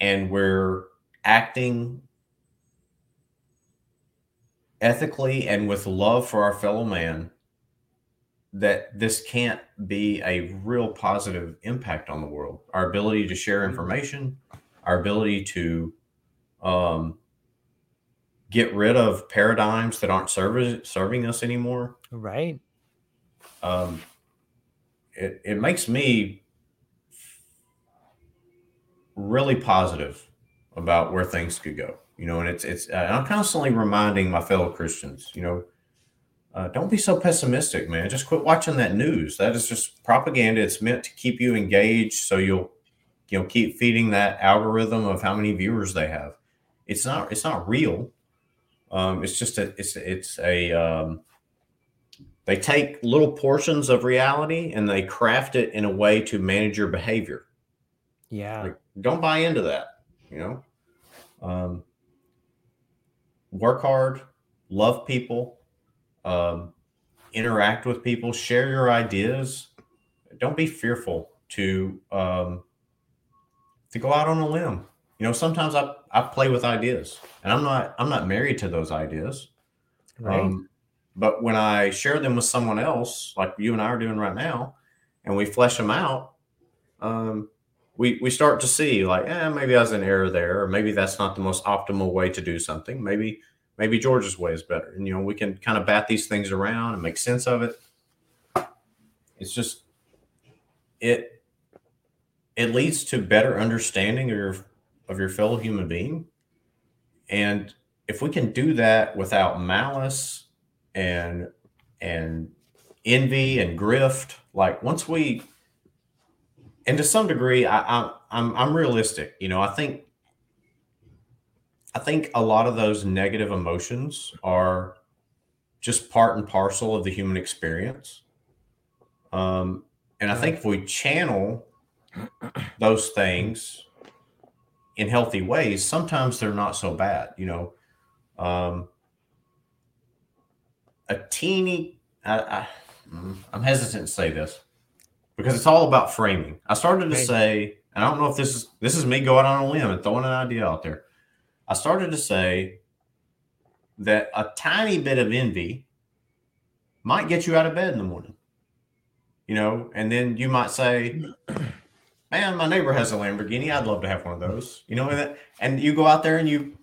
and we're acting ethically and with love for our fellow man that this can't be a real positive impact on the world. Our ability to share mm-hmm. information, our ability to um, get rid of paradigms that aren't serving serving us anymore. Right. Um, it it makes me really positive about where things could go. You know, and it's it's I'm constantly reminding my fellow Christians, you know, uh, don't be so pessimistic, man. Just quit watching that news. That is just propaganda. It's meant to keep you engaged, so you'll you know keep feeding that algorithm of how many viewers they have. It's not it's not real. Um, it's just a it's it's a um, they take little portions of reality and they craft it in a way to manage your behavior. Yeah, like, don't buy into that. You know, um, work hard, love people um, interact with people, share your ideas. Don't be fearful to um, to go out on a limb. You know, sometimes I, I play with ideas, and I'm not I'm not married to those ideas. Right. Um, but when I share them with someone else, like you and I are doing right now, and we flesh them out, um, we we start to see like, eh, maybe I was an error there, or maybe that's not the most optimal way to do something. Maybe maybe George's way is better. And, you know, we can kind of bat these things around and make sense of it. It's just, it, it leads to better understanding of your, of your fellow human being. And if we can do that without malice and, and envy and grift, like once we, and to some degree, I, I I'm, I'm realistic. You know, I think I think a lot of those negative emotions are just part and parcel of the human experience. Um, and I think if we channel those things in healthy ways, sometimes they're not so bad. You know, um, a teeny, I, I, mm, I'm hesitant to say this because it's all about framing. I started to say, and I don't know if this is this is me going on a limb and throwing an idea out there. I started to say that a tiny bit of envy might get you out of bed in the morning. You know, and then you might say, "Man, my neighbor has a Lamborghini. I'd love to have one of those." You know, and, and you go out there and you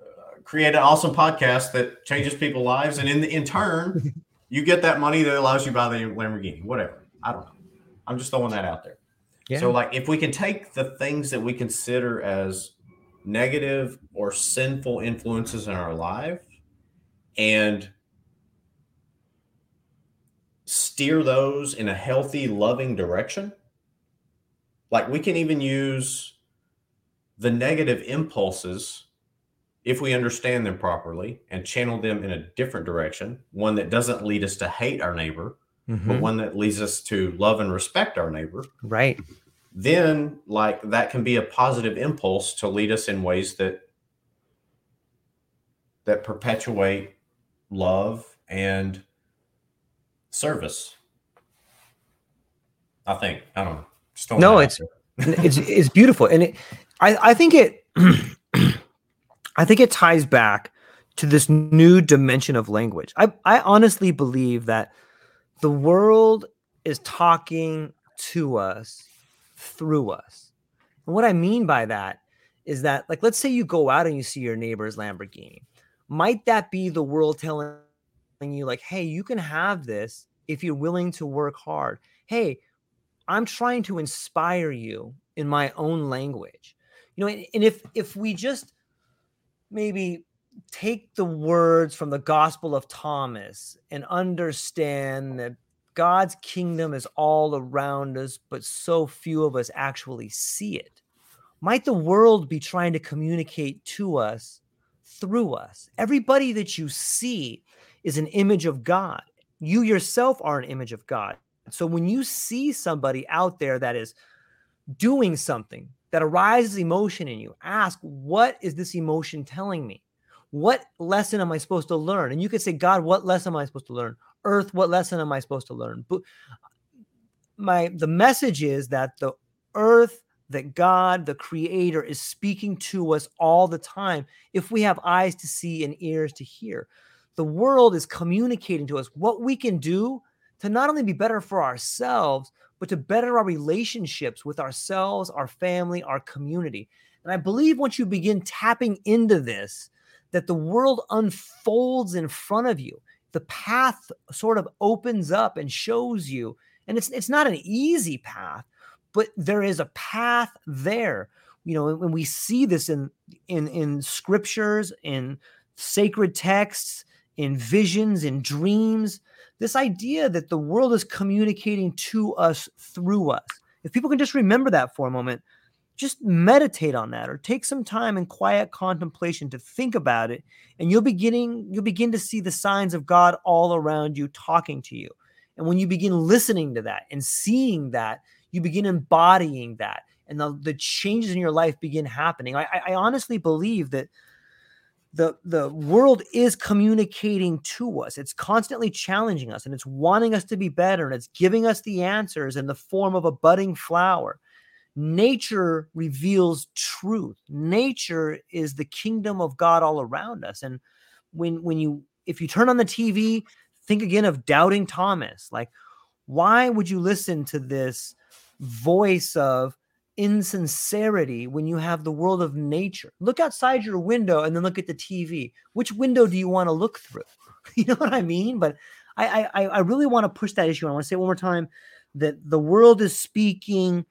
uh, create an awesome podcast that changes people's lives, and in in turn, you get that money that allows you to buy the Lamborghini. Whatever. I don't know. I'm just throwing that out there. Yeah. So, like, if we can take the things that we consider as negative or sinful influences in our life and steer those in a healthy, loving direction. Like we can even use the negative impulses if we understand them properly and channel them in a different direction, one that doesn't lead us to hate our neighbor, mm-hmm. but one that leads us to love and respect our neighbor. Right then like that can be a positive impulse to lead us in ways that that perpetuate love and service. I think i don't know no it's it's it's beautiful and it i i think it i think it ties back to this new dimension of language. I i honestly believe that the world is talking to us through us. And what I mean by that is that, like, let's say you go out and you see your neighbor's Lamborghini. Might that be the world telling you, like, hey, you can have this if you're willing to work hard. Hey, I'm trying to inspire you in my own language. You know, and, and if if we just maybe take the words from the Gospel of Thomas and understand that God's kingdom is all around us, but so few of us actually see it. Might the world be trying to communicate to us through us? Everybody that you see is an image of God. You yourself are an image of God. So when you see somebody out there that is doing something that arises emotion in you, ask, what is this emotion telling me? What lesson am I supposed to learn? And you could say, God, what lesson am I supposed to learn? Earth, what lesson am I supposed to learn? But my the message is that the earth that God, the creator, is speaking to us all the time if we have eyes to see and ears to hear. The world is communicating to us what we can do to not only be better for ourselves, but to better our relationships with ourselves, our family, our community. And I believe once you begin tapping into this, that the world unfolds in front of you. The path sort of opens up and shows you. And it's it's not an easy path, but there is a path there. You know, when we see this in in in scriptures, in sacred texts, in visions, in dreams, this idea that the world is communicating to us through us. If people can just remember that for a moment, just meditate on that or take some time in quiet contemplation to think about it and you'll beginning you'll begin to see the signs of God all around you talking to you. And when you begin listening to that and seeing that, you begin embodying that and the, the changes in your life begin happening. I, I honestly believe that the the world is communicating to us it's constantly challenging us and it's wanting us to be better and it's giving us the answers in the form of a budding flower nature reveals truth. Nature is the kingdom of god all around us. And when when you if you turn on the tv think again of doubting thomas. Like why would you listen to this voice of insincerity when you have the world of nature? Look outside your window and then look at the tv which window do you want to look through? You know what i mean? But i i, I really want to push that issue. I want to say one more time that the world is speaking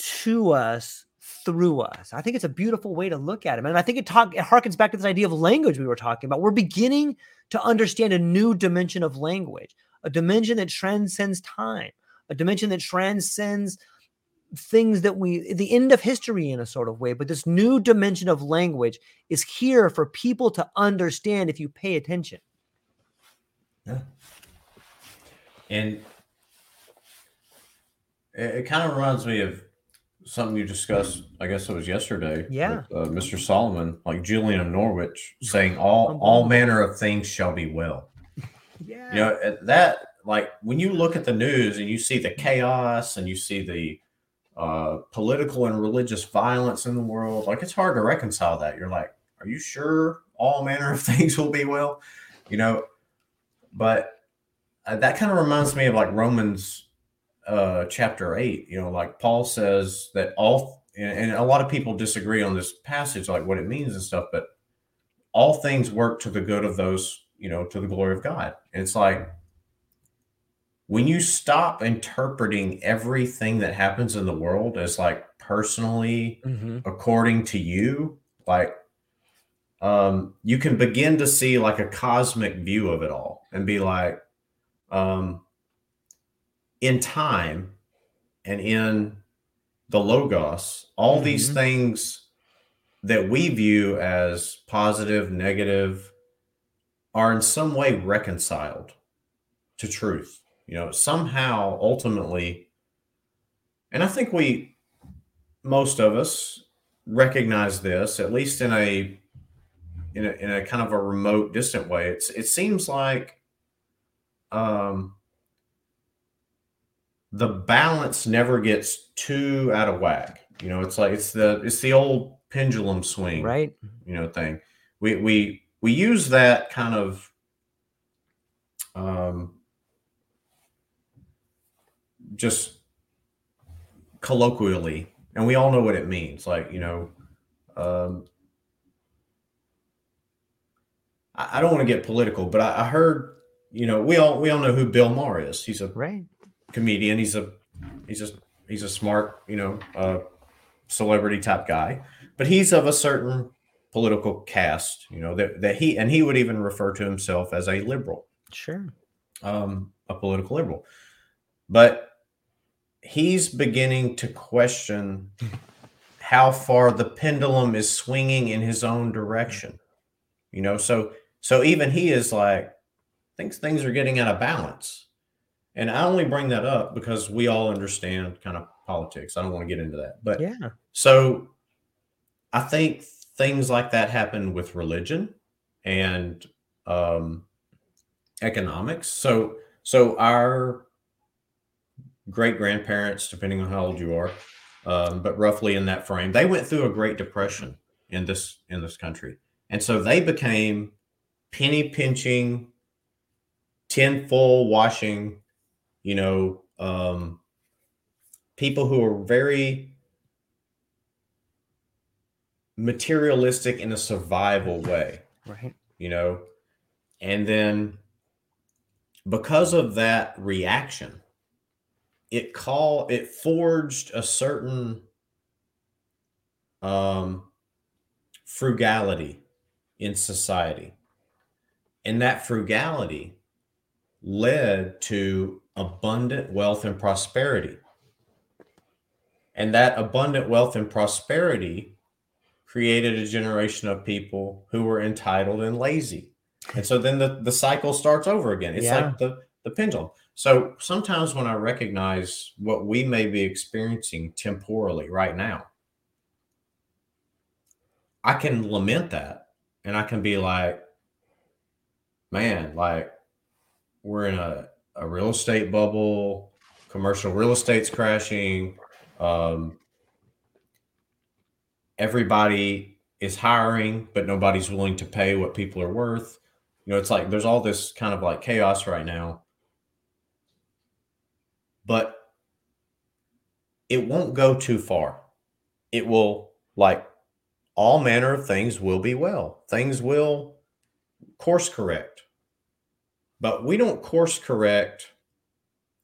to us through us. I think it's a beautiful way to look at him. And I think it talk it harkens back to this idea of language we were talking about. We're beginning to understand a new dimension of language, a dimension that transcends time, a dimension that transcends things that we the end of history in a sort of way but this new dimension of language is here for people to understand if you pay attention yeah and it, it kind of reminds me of something you discussed, I guess it was yesterday. Yeah. With, uh, Mr. Solomon, like Julian of Norwich, saying all all manner of things shall be well. Yeah. You know that like when you look at the news and you see the chaos and you see the uh, political and religious violence in the world, like it's hard to reconcile that. You're like, are you sure all manner of things will be well? You know, but uh, that kind of reminds me of like Romans uh, chapter 8 you know like paul says that all and, and a lot of people disagree on this passage like what it means and stuff but all things work to the good of those you know to the glory of god and it's like when you stop interpreting everything that happens in the world as like personally mm-hmm. according to you like um you can begin to see like a cosmic view of it all and be like um in time and in the logos all mm-hmm. these things that we view as positive negative are in some way reconciled to truth you know somehow ultimately and i think we most of us recognize this at least in a in a, in a kind of a remote distant way it's it seems like um the balance never gets too out of whack. You know, it's like it's the it's the old pendulum swing, right? You know, thing. We we we use that kind of um just colloquially, and we all know what it means. Like, you know, um I, I don't want to get political, but I, I heard you know, we all we all know who Bill Maher is. He's a right comedian. He's a he's a he's a smart, you know, uh, celebrity type guy, but he's of a certain political cast, you know, that, that he and he would even refer to himself as a liberal. Sure. Um, a political liberal. But he's beginning to question how far the pendulum is swinging in his own direction. You know, so so even he is like thinks things are getting out of balance. And I only bring that up because we all understand kind of politics. I don't want to get into that. But yeah. So I think things like that happen with religion and um, economics. So so our great grandparents, depending on how old you are, um, but roughly in that frame, they went through a Great Depression in this in this country, and so they became penny pinching, tinfoil washing, you know, um, people who are very materialistic in a survival way. Right. You know, and then because of that reaction, it call it forged a certain um frugality in society. And that frugality led to abundant wealth and prosperity. And that abundant wealth and prosperity created a generation of people who were entitled and lazy. And so then the, the cycle starts over again. It's Yeah. like the, the pendulum. So sometimes when I recognize what we may be experiencing temporally right now, I can lament that and I can be like, man, like we're in a, a real estate bubble, commercial real estate's crashing. Um, everybody is hiring, but nobody's willing to pay what people are worth. You know, it's like there's all this kind of like chaos right now. But it won't go too far. It will, like all manner of things, will be well. Things will course correct. But we don't course correct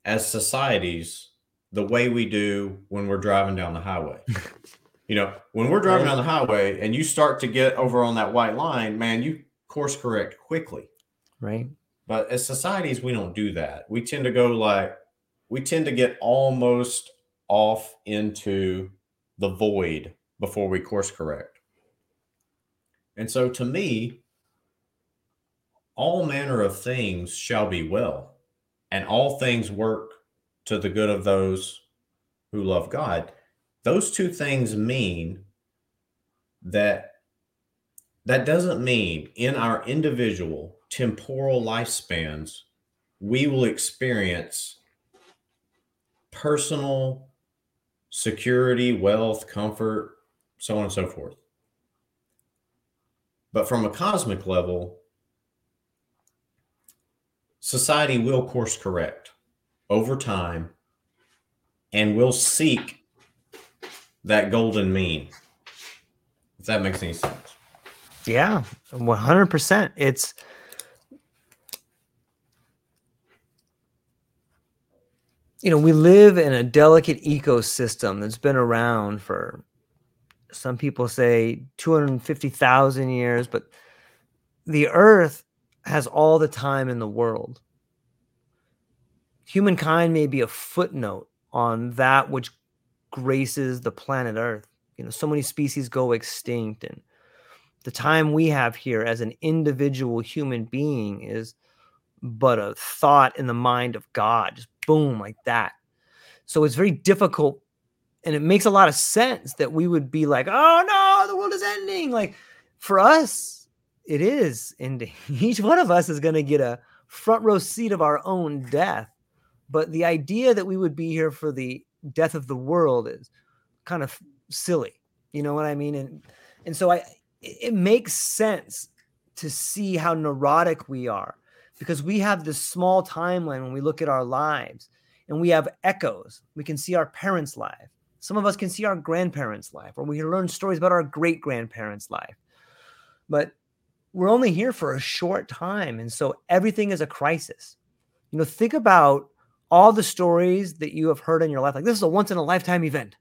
as societies the way we do when we're driving down the highway. You know, when we're driving down the highway and you start to get over on that white line, man, you course correct quickly. Right. But as societies, we don't do that. We tend to go like, we tend to get almost off into the void before we course correct. And so to me, all manner of things shall be well, and all things work to the good of those who love God. Those two things mean that that doesn't mean in our individual temporal lifespans we will experience personal security, wealth, comfort, so on and so forth. But from a cosmic level, society will course correct over time and will seek that golden mean. If that makes any sense. Yeah, one hundred percent. It's you know we live in a delicate ecosystem that's been around for some people say two hundred fifty thousand years, but the Earth has all the time in the world. Humankind may be a footnote on that which graces the planet Earth. You know, so many species go extinct and the time we have here as an individual human being is but a thought in the mind of God, just boom, like that. So it's very difficult. And it makes a lot of sense that we would be like, oh no, the world is ending. Like for us, it is ending. Each one of us is going to get a front row seat of our own death. But the idea that we would be here for the death of the world is kind of silly. You know what I mean? And and so I it it makes sense to see how neurotic we are because we have this small timeline when we look at our lives and we have echoes. We can see our parents' life. Some of us can see our grandparents' life, or we can learn stories about our great grandparents' life. But we're only here for a short time. And so everything is a crisis. You know, think about all the stories that you have heard in your life. Like, this is a once in a lifetime event.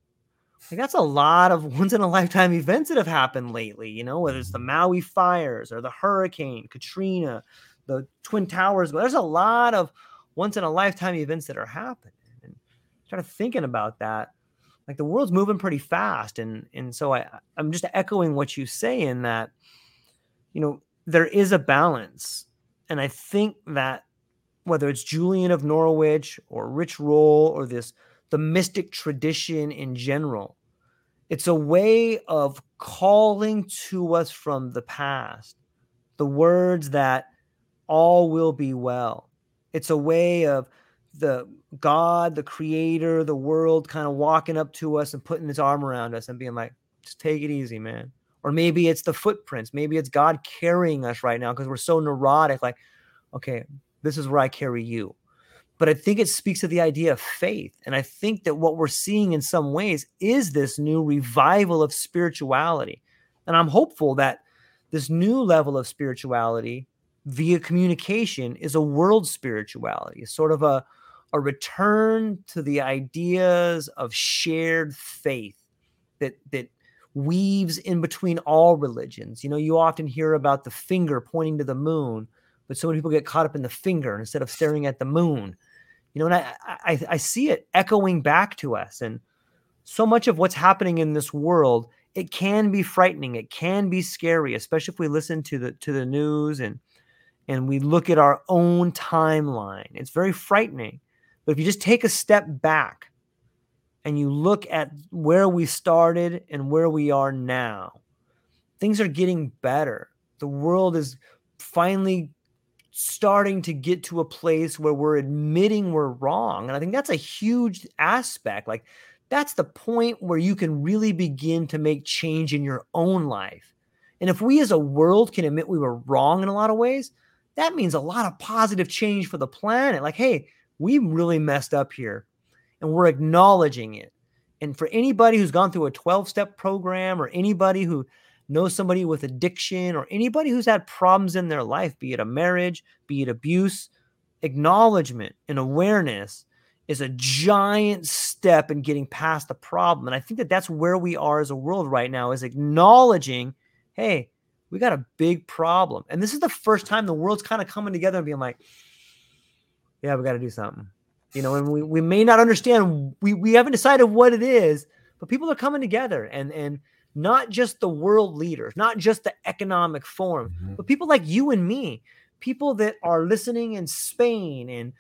Like, that's a lot of once in a lifetime events that have happened lately, you know, whether it's the Maui fires or the hurricane, Katrina, the Twin Towers. There's a lot of once in a lifetime events that are happening. And of thinking about that, like the world's moving pretty fast. And and so I I'm just echoing what you say in that, you know, there is a balance. And I think that whether it's Julian of Norwich or Rich Roll or this the mystic tradition in general, it's a way of calling to us from the past the words that all will be well. It's a way of the God, the creator, the world kind of walking up to us and putting his arm around us and being like, just take it easy, man. Or maybe it's the footprints. Maybe it's God carrying us right now because we're so neurotic. Like, okay, this is where I carry you. But I think it speaks to the idea of faith. And I think that what we're seeing in some ways is this new revival of spirituality. And I'm hopeful that this new level of spirituality via communication is a world spirituality, sort of a, a return to the ideas of shared faith that that weaves in between all religions. You know, you often hear about the finger pointing to the moon, but so many people get caught up in the finger instead of staring at the moon. You know, and I, I, I see it echoing back to us. And so much of what's happening in this world, it can be frightening. It can be scary, especially if we listen to the to the news and and we look at our own timeline. It's very frightening. But if you just take a step back and you look at where we started and where we are now, things are getting better. The world is finally starting to get to a place where we're admitting we're wrong. And I think that's a huge aspect. Like, that's the point where you can really begin to make change in your own life. And if we as a world can admit we were wrong in a lot of ways, that means a lot of positive change for the planet. Like, hey, we really messed up here and we're acknowledging it. And for anybody who's gone through a 12 step program or anybody who knows somebody with addiction or anybody who's had problems in their life, be it a marriage, be it abuse, acknowledgement and awareness is a giant step in getting past the problem. And I think that that's where we are as a world right now is acknowledging, hey, we got a big problem. And this is the first time the world's kind of coming together and being like, yeah, we got to do something. You know, and we, we may not understand, we, we haven't decided what it is, but people are coming together and, and not just the world leaders, not just the economic forum, mm-hmm. but people like you and me, people that are listening in Spain and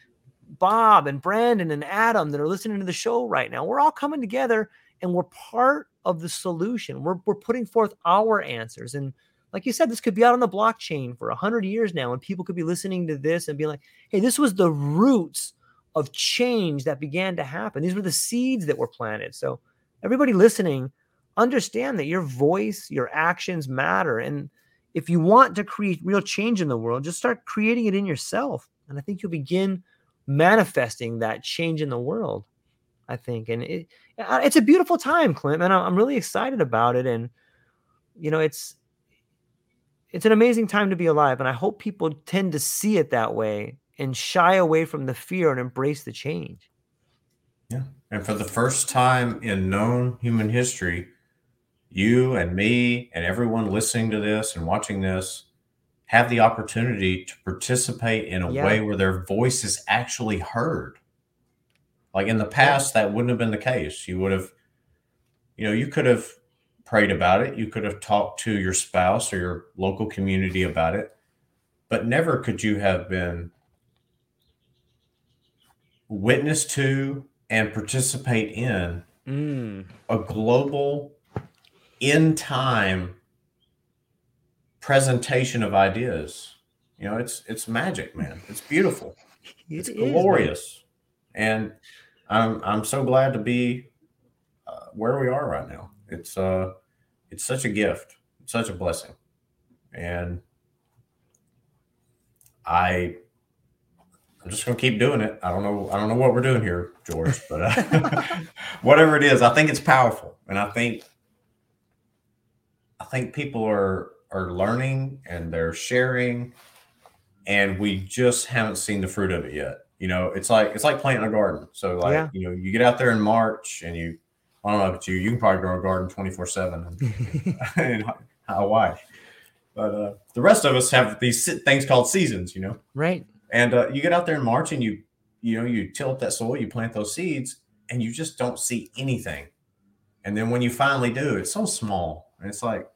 Bob and Brandon and Adam that are listening to the show right now. We're all coming together and we're part of the solution. We're, we're putting forth our answers. And like you said, this could be out on the blockchain for a hundred years now, and people could be listening to this and be like, "Hey, this was the roots of change that began to happen. These were the seeds that were planted." So, everybody listening, understand that your voice, your actions matter, and if you want to create real change in the world, just start creating it in yourself, and I think you'll begin manifesting that change in the world. I think, and it, uh, it's a beautiful time, Clint, and I'm really excited about it, and you know, it's it's an amazing time to be alive. And I hope people tend to see it that way and shy away from the fear and embrace the change. Yeah. And for the first time in known human history, you and me and everyone listening to this and watching this have the opportunity to participate in a yeah. way where their voice is actually heard. Like in the past, that wouldn't have been the case. You would have, you know, you could have prayed about it. You could have talked to your spouse or your local community about it, but never could you have been witness to and participate in mm. a global in time presentation of ideas. You know, it's it's magic, man. It's beautiful. It's glorious. And I'm I'm so glad to be uh, where we are right now it's uh it's such a gift it's such a blessing and i i'm just gonna keep doing it i don't know i don't know what we're doing here george but uh, whatever it is i think it's powerful and i think i think people are are learning and they're sharing, and we just haven't seen the fruit of it yet. You know, it's like it's like planting a garden. So like Yeah. you know, you get out there in March and you I don't know about you, you can probably grow a garden 24 seven in Hawaii. But uh, the rest of us have these things called seasons, you know. right. And uh, you get out there in March and you, you know, you till up that soil, you plant those seeds, and you just don't see anything. And then when you finally do, it's so small, and it's like,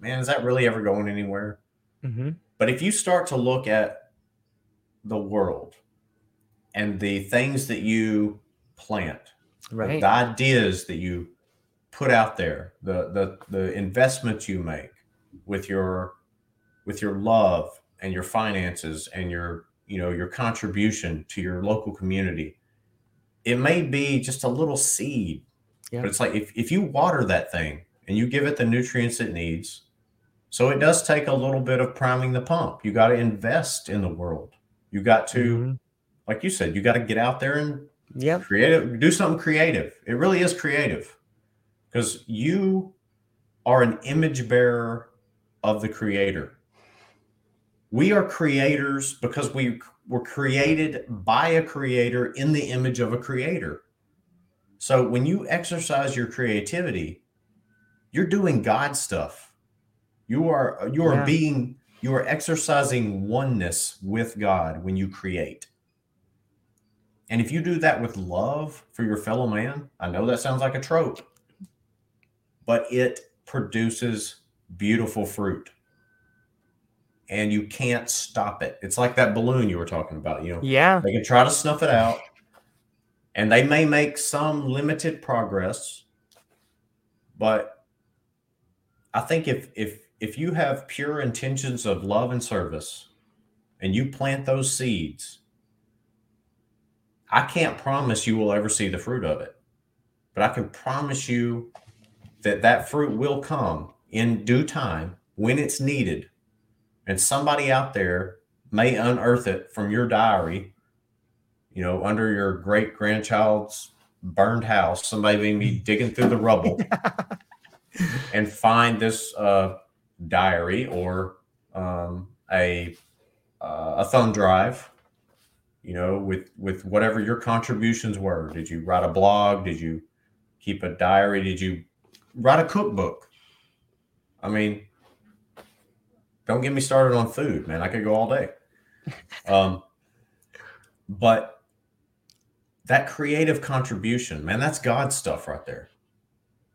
man, is that really ever going anywhere? hmm But if you start to look at the world and the things that you plant, Right. the ideas that you put out there, the the the investments you make with your with your love and your finances and your you know your contribution to your local community, it may be just a little seed, Yeah. but it's like if if you water that thing and you give it the nutrients it needs, so it does take a little bit of priming the pump. You got to invest in the world. You got to, Mhm. like you said, you got to get out there and yeah creative do something creative it really is creative because you are an image bearer of the creator we are creators because we were created by a creator in the image of a creator so when you exercise your creativity you're doing god stuff you are you are Yeah. being you are exercising oneness with god when you create and if you do that with love for your fellow man, I know that sounds like a trope, but it produces beautiful fruit. And you can't stop it. It's like that balloon you were talking about, you know. Yeah. They can try to snuff it out, and they may make some limited progress, but I think if if if you have pure intentions of love and service, and you plant those seeds, I can't promise you will ever see the fruit of it, but I can promise you that that fruit will come in due time when it's needed, and somebody out there may unearth it from your diary, you know, under your great grandchild's burned house. Somebody may be digging through the rubble and find this uh, diary or um, a uh, a thumb drive. You know, with with whatever your contributions were. Did you write a blog? Did you keep a diary? Did you write a cookbook? I mean, don't get me started on food, man. I could go all day. Um, but that creative contribution, man, that's God's stuff right there.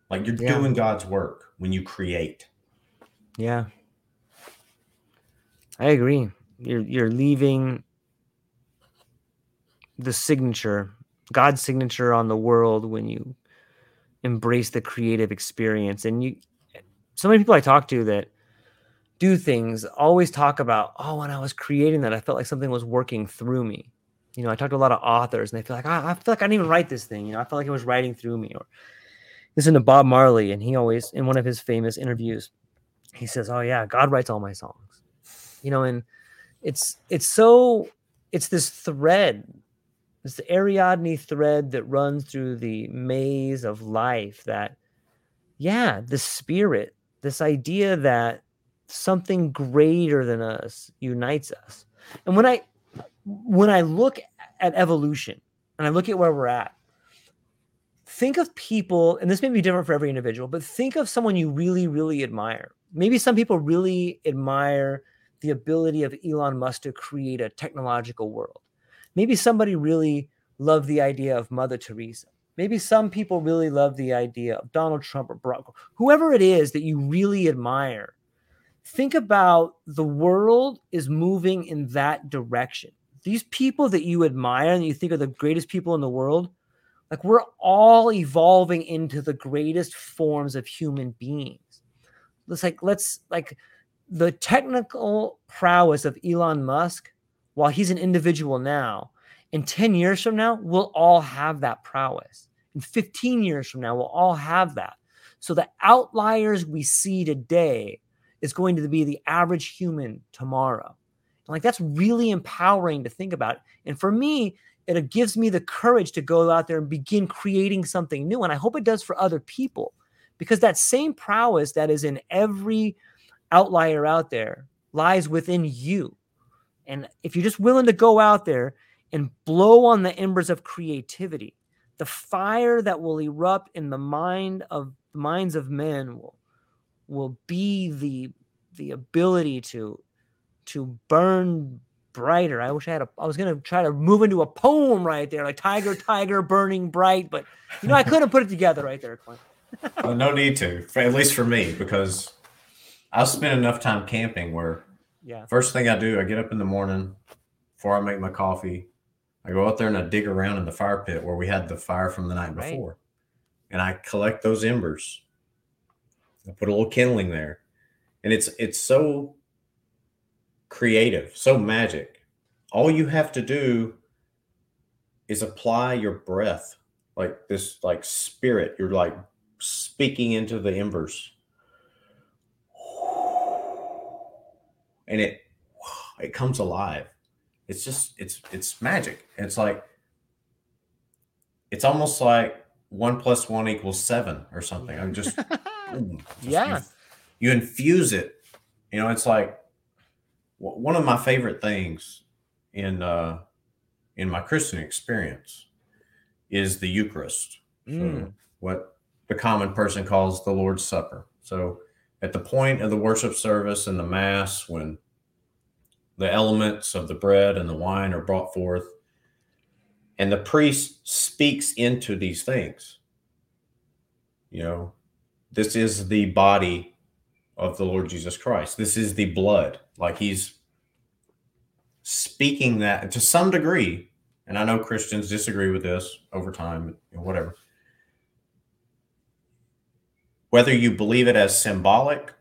Like you're Yeah. doing God's work when you create. Yeah. I agree. You're you're leaving the signature, God's signature on the world when you embrace the creative experience. And you so many people I talk to that do things always talk about, oh, when I was creating that, I felt like something was working through me. You know, I talked to a lot of authors and they feel like, "Ah, I feel like I didn't even write this thing. You know, I felt like it was writing through me. Or listen to Bob Marley, and he always, in one of his famous interviews, he says, "Oh yeah, God writes all my songs," you know, and it's it's so it's this thread, it's the Ariadne thread that runs through the maze of life. That yeah, the spirit, this idea that something greater than us unites us, and when I when I look at evolution and I look at where we're at, think of people, and this may be different for every individual, but think of someone you really, really admire. Maybe some people really admire the ability of Elon Musk to create a technological world. Maybe somebody really loved the idea of Mother Teresa. Maybe some people really love the idea of Donald Trump or Barack, whoever it is that you really admire. Think about the world is moving in that direction. These people that you admire and you think are the greatest people in the world, like we're all evolving into the greatest forms of human beings. Let's like let's like the technical prowess of Elon Musk, while he's an individual now, in 10 years from now, we'll all have that prowess. In 15 years from now, we'll all have that. So the outliers we see today is going to be the average human tomorrow. And like that's really empowering to think about. And for me, it gives me the courage to go out there and begin creating something new. And I hope it does for other people because that same prowess that is in every outlier out there lies within you. And if you're just willing to go out there and blow on the embers of creativity, the fire that will erupt in the mind of minds of men will will be the the ability to to burn brighter. I wish I had a. I was gonna try to move into a poem right there, like tiger, tiger, burning bright, but you know I couldn't put it together right there, Clint. well, no need to, for, at least for me, because I've spent enough time camping where Yeah. first thing I do, I get up in the morning before I make my coffee. I go out there and I dig around in the fire pit where we had the fire from the night Right. before, and I collect those embers. I put a little kindling there, and it's it's so creative, so magic. All you have to do is apply your breath, like this, like spirit. You're like speaking into the embers, and it it comes alive. It's just it's it's magic. It's like it's almost like one plus one equals seven or something. I'm just, just Yeah. You, you infuse it. You know, it's like one of my favorite things in uh in my Christian experience is the Eucharist. So Mm. what the common person calls the Lord's Supper. So at the point of the worship service and the mass when the elements of the bread and the wine are brought forth and the priest speaks into these things you know this is the body of the lord jesus christ. This is the blood. Like he's speaking that to some degree and i know christians disagree with this over time whatever. Whether you believe it as symbolic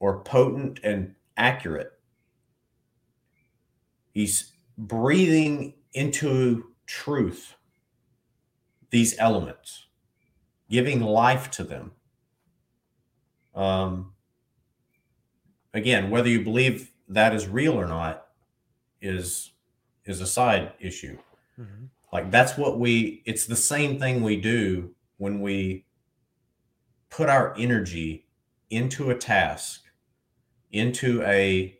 or potent and accurate he's breathing into truth these elements giving life to them um, again whether you believe that is real or not is is a side issue Mhm. like that's what we it's the same thing we do when we put our energy into a task into a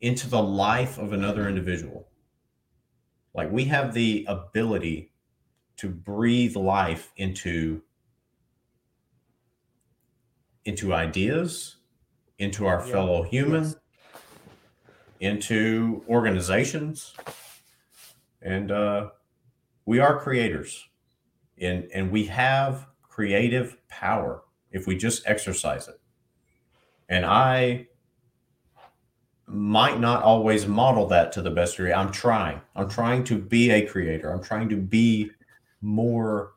into the life of another individual like we have the ability to breathe life into into ideas into our Yeah. fellow human Yes. into organizations. And uh, we are creators. And and we have creative power if we just exercise it. And i might not always model that to the best degree. I'm trying. I'm trying to be a creator. I'm trying to be more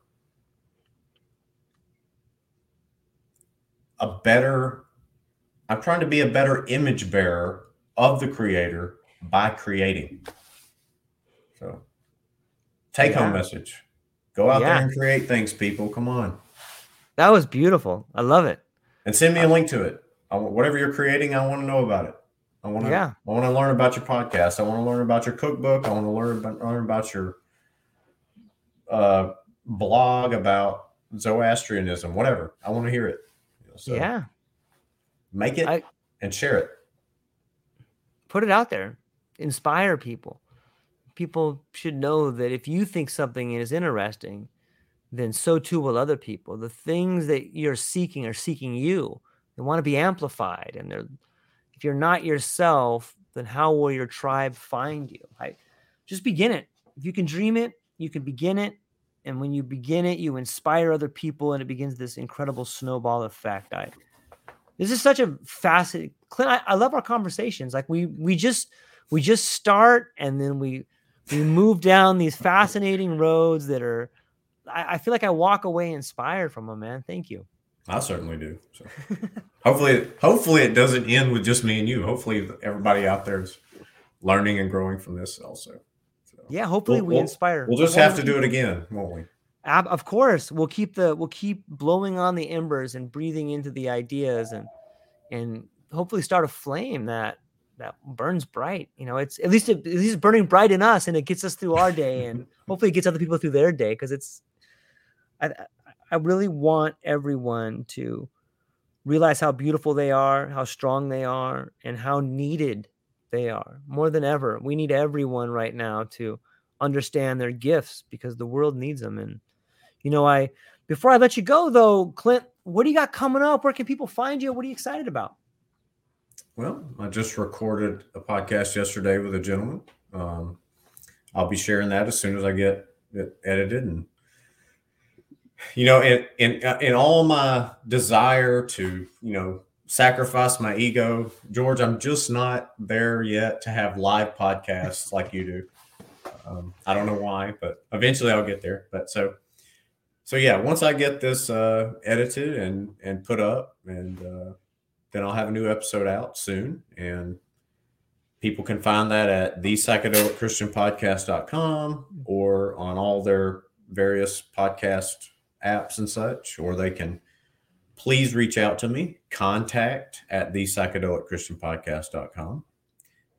a better i'm trying to be a better image bearer of the creator by creating. So take home message. Go out Yeah. there and create things people. Come on. That was beautiful. I love it. and send me a link to it. I, want- whatever you're creating i want to know about it. I want to Yeah. i want to learn about your podcast. I want to learn about your cookbook. I want to learn about, learn about your uh, blog about zoroastrianism whatever. I want to hear it so yeah. make it I- and share it Put it out there. Inspire people. People should know that if you think something is interesting, then so too will other people. The things that you're seeking are seeking you. They want to be amplified. And they're if you're not yourself, then how will your tribe find you? I just begin it. If you can dream it, you can begin it. And when you begin it, you inspire other people and it begins this incredible snowball effect. I this is such a fascinating Clint, I, I love our conversations. Like we we just we just start and then we we move down these fascinating roads that are I, I feel like I walk away inspired from them, man. Thank you. I certainly do. So hopefully, hopefully it doesn't end with just me and you. Hopefully, everybody out there is learning and growing from this also. Yeah, hopefully We'll- we we'll- inspire. we'll just have to do it again, won't we? Ab- of course, we'll keep the we'll keep blowing on the embers and breathing into the ideas and and hopefully start a flame that that burns bright. You know, it's at least it, at least it's burning bright in us and it gets us through our day and hopefully it gets other people through their day because it's I- I really want everyone to realize how beautiful they are, how strong they are, and how needed they are more than ever. We need everyone right now to understand their gifts because the world needs them. And, you know, I, before I let you go though, Clint, what do you got coming up? Where can people find you? What are you excited about? Well, I just recorded a podcast yesterday with a gentleman. Um, I'll be sharing that as soon as I get it edited and you know in in in all my desire to you know sacrifice my ego. George i'm just not there yet to have live podcasts like you do. Um, i don't know why but eventually i'll get there. But so so yeah once i get this uh, edited and and put up and uh, then i'll have a new episode out soon. And people can find that at the psychedelic christian podcast.com or on all their various podcast apps and such or they can please reach out to me contact at the psychedelic christian podcast.com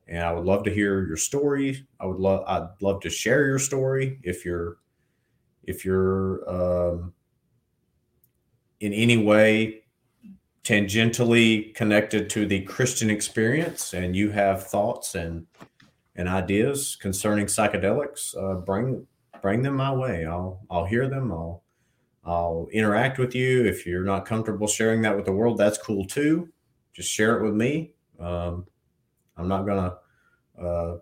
and i would love to hear your story i would love i'd love to share your story if you're if you're um, in any way tangentially connected to the Christian experience and you have thoughts and and ideas concerning psychedelics, uh, bring bring them my way. I'll I'll hear them. I'll I'll interact with you. If you're not comfortable sharing that with the world, that's cool too. Just share it with me. Um, I'm not gonna uh,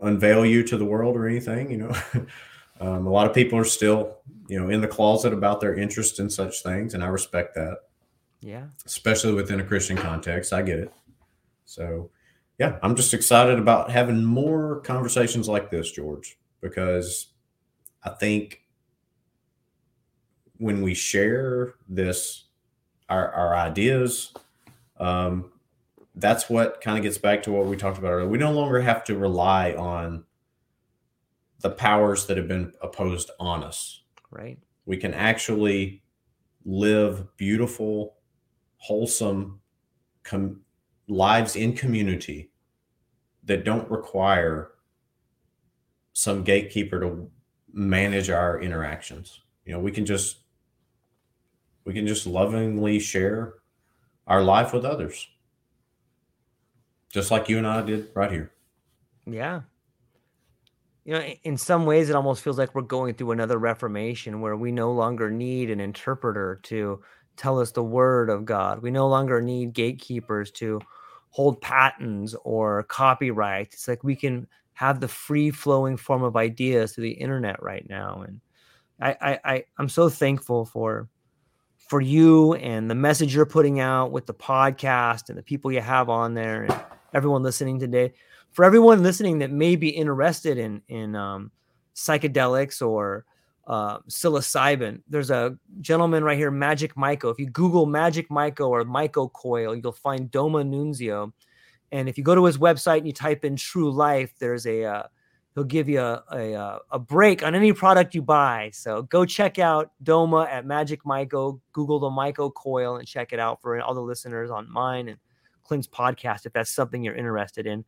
unveil you to the world or anything. You know, um, a lot of people are still you know in the closet about their interest in such things, and I respect that. Yeah. Especially within a Christian context. I get it. So, yeah, I'm just excited about having more conversations like this, George, because I think when we share this, our, our ideas, um, that's what kind of gets back to what we talked about earlier. We no longer have to rely on the powers that have been opposed on us. Right. We can actually live beautiful, wholesome com- lives in community that don't require some gatekeeper to manage our interactions. You know, we can just we can just lovingly share our life with others. Just like you and I did right here. Yeah. You know, in some ways, it almost feels like we're going through another reformation where we no longer need an interpreter to tell us the word of God. We no longer need gatekeepers to hold patents or copyright. It's like we can have the free flowing form of ideas through the internet right now. And I, I, I I'm so thankful for for you and the message you're putting out with the podcast and the people you have on there and everyone listening today. For everyone listening that may be interested in in um, psychedelics or uh, psilocybin. There's a gentleman right here, Magic Myco. If you Google Magic Myco or Myco Coil, you'll find Doma Nunzio. And if you go to his website and you type in True Life, there's a uh, he'll give you a, a, a break on any product you buy. So go check out Doma at Magic Myco. Google the Myco Coil and check it out for all the listeners on mine and Clint's podcast if that's something you're interested in.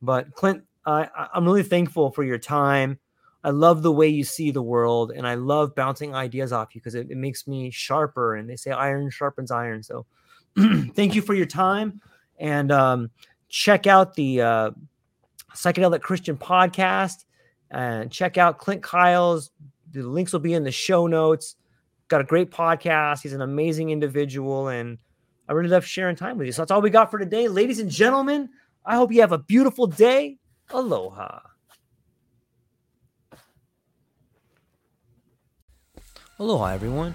But Clint, uh, I'm really thankful for your time I love the way you see the world, and I love bouncing ideas off you because it, it, makes me sharper. And they say iron sharpens iron. So, thank you for your time, and um, check out the uh, psychedelic Christian podcast, and check out Clint Kyles. The links will be in the show notes. Got a great podcast. He's an amazing individual, and I really love sharing time with you. So that's all we got for today, ladies and gentlemen. I hope you have a beautiful day. Aloha. Aloha, everyone.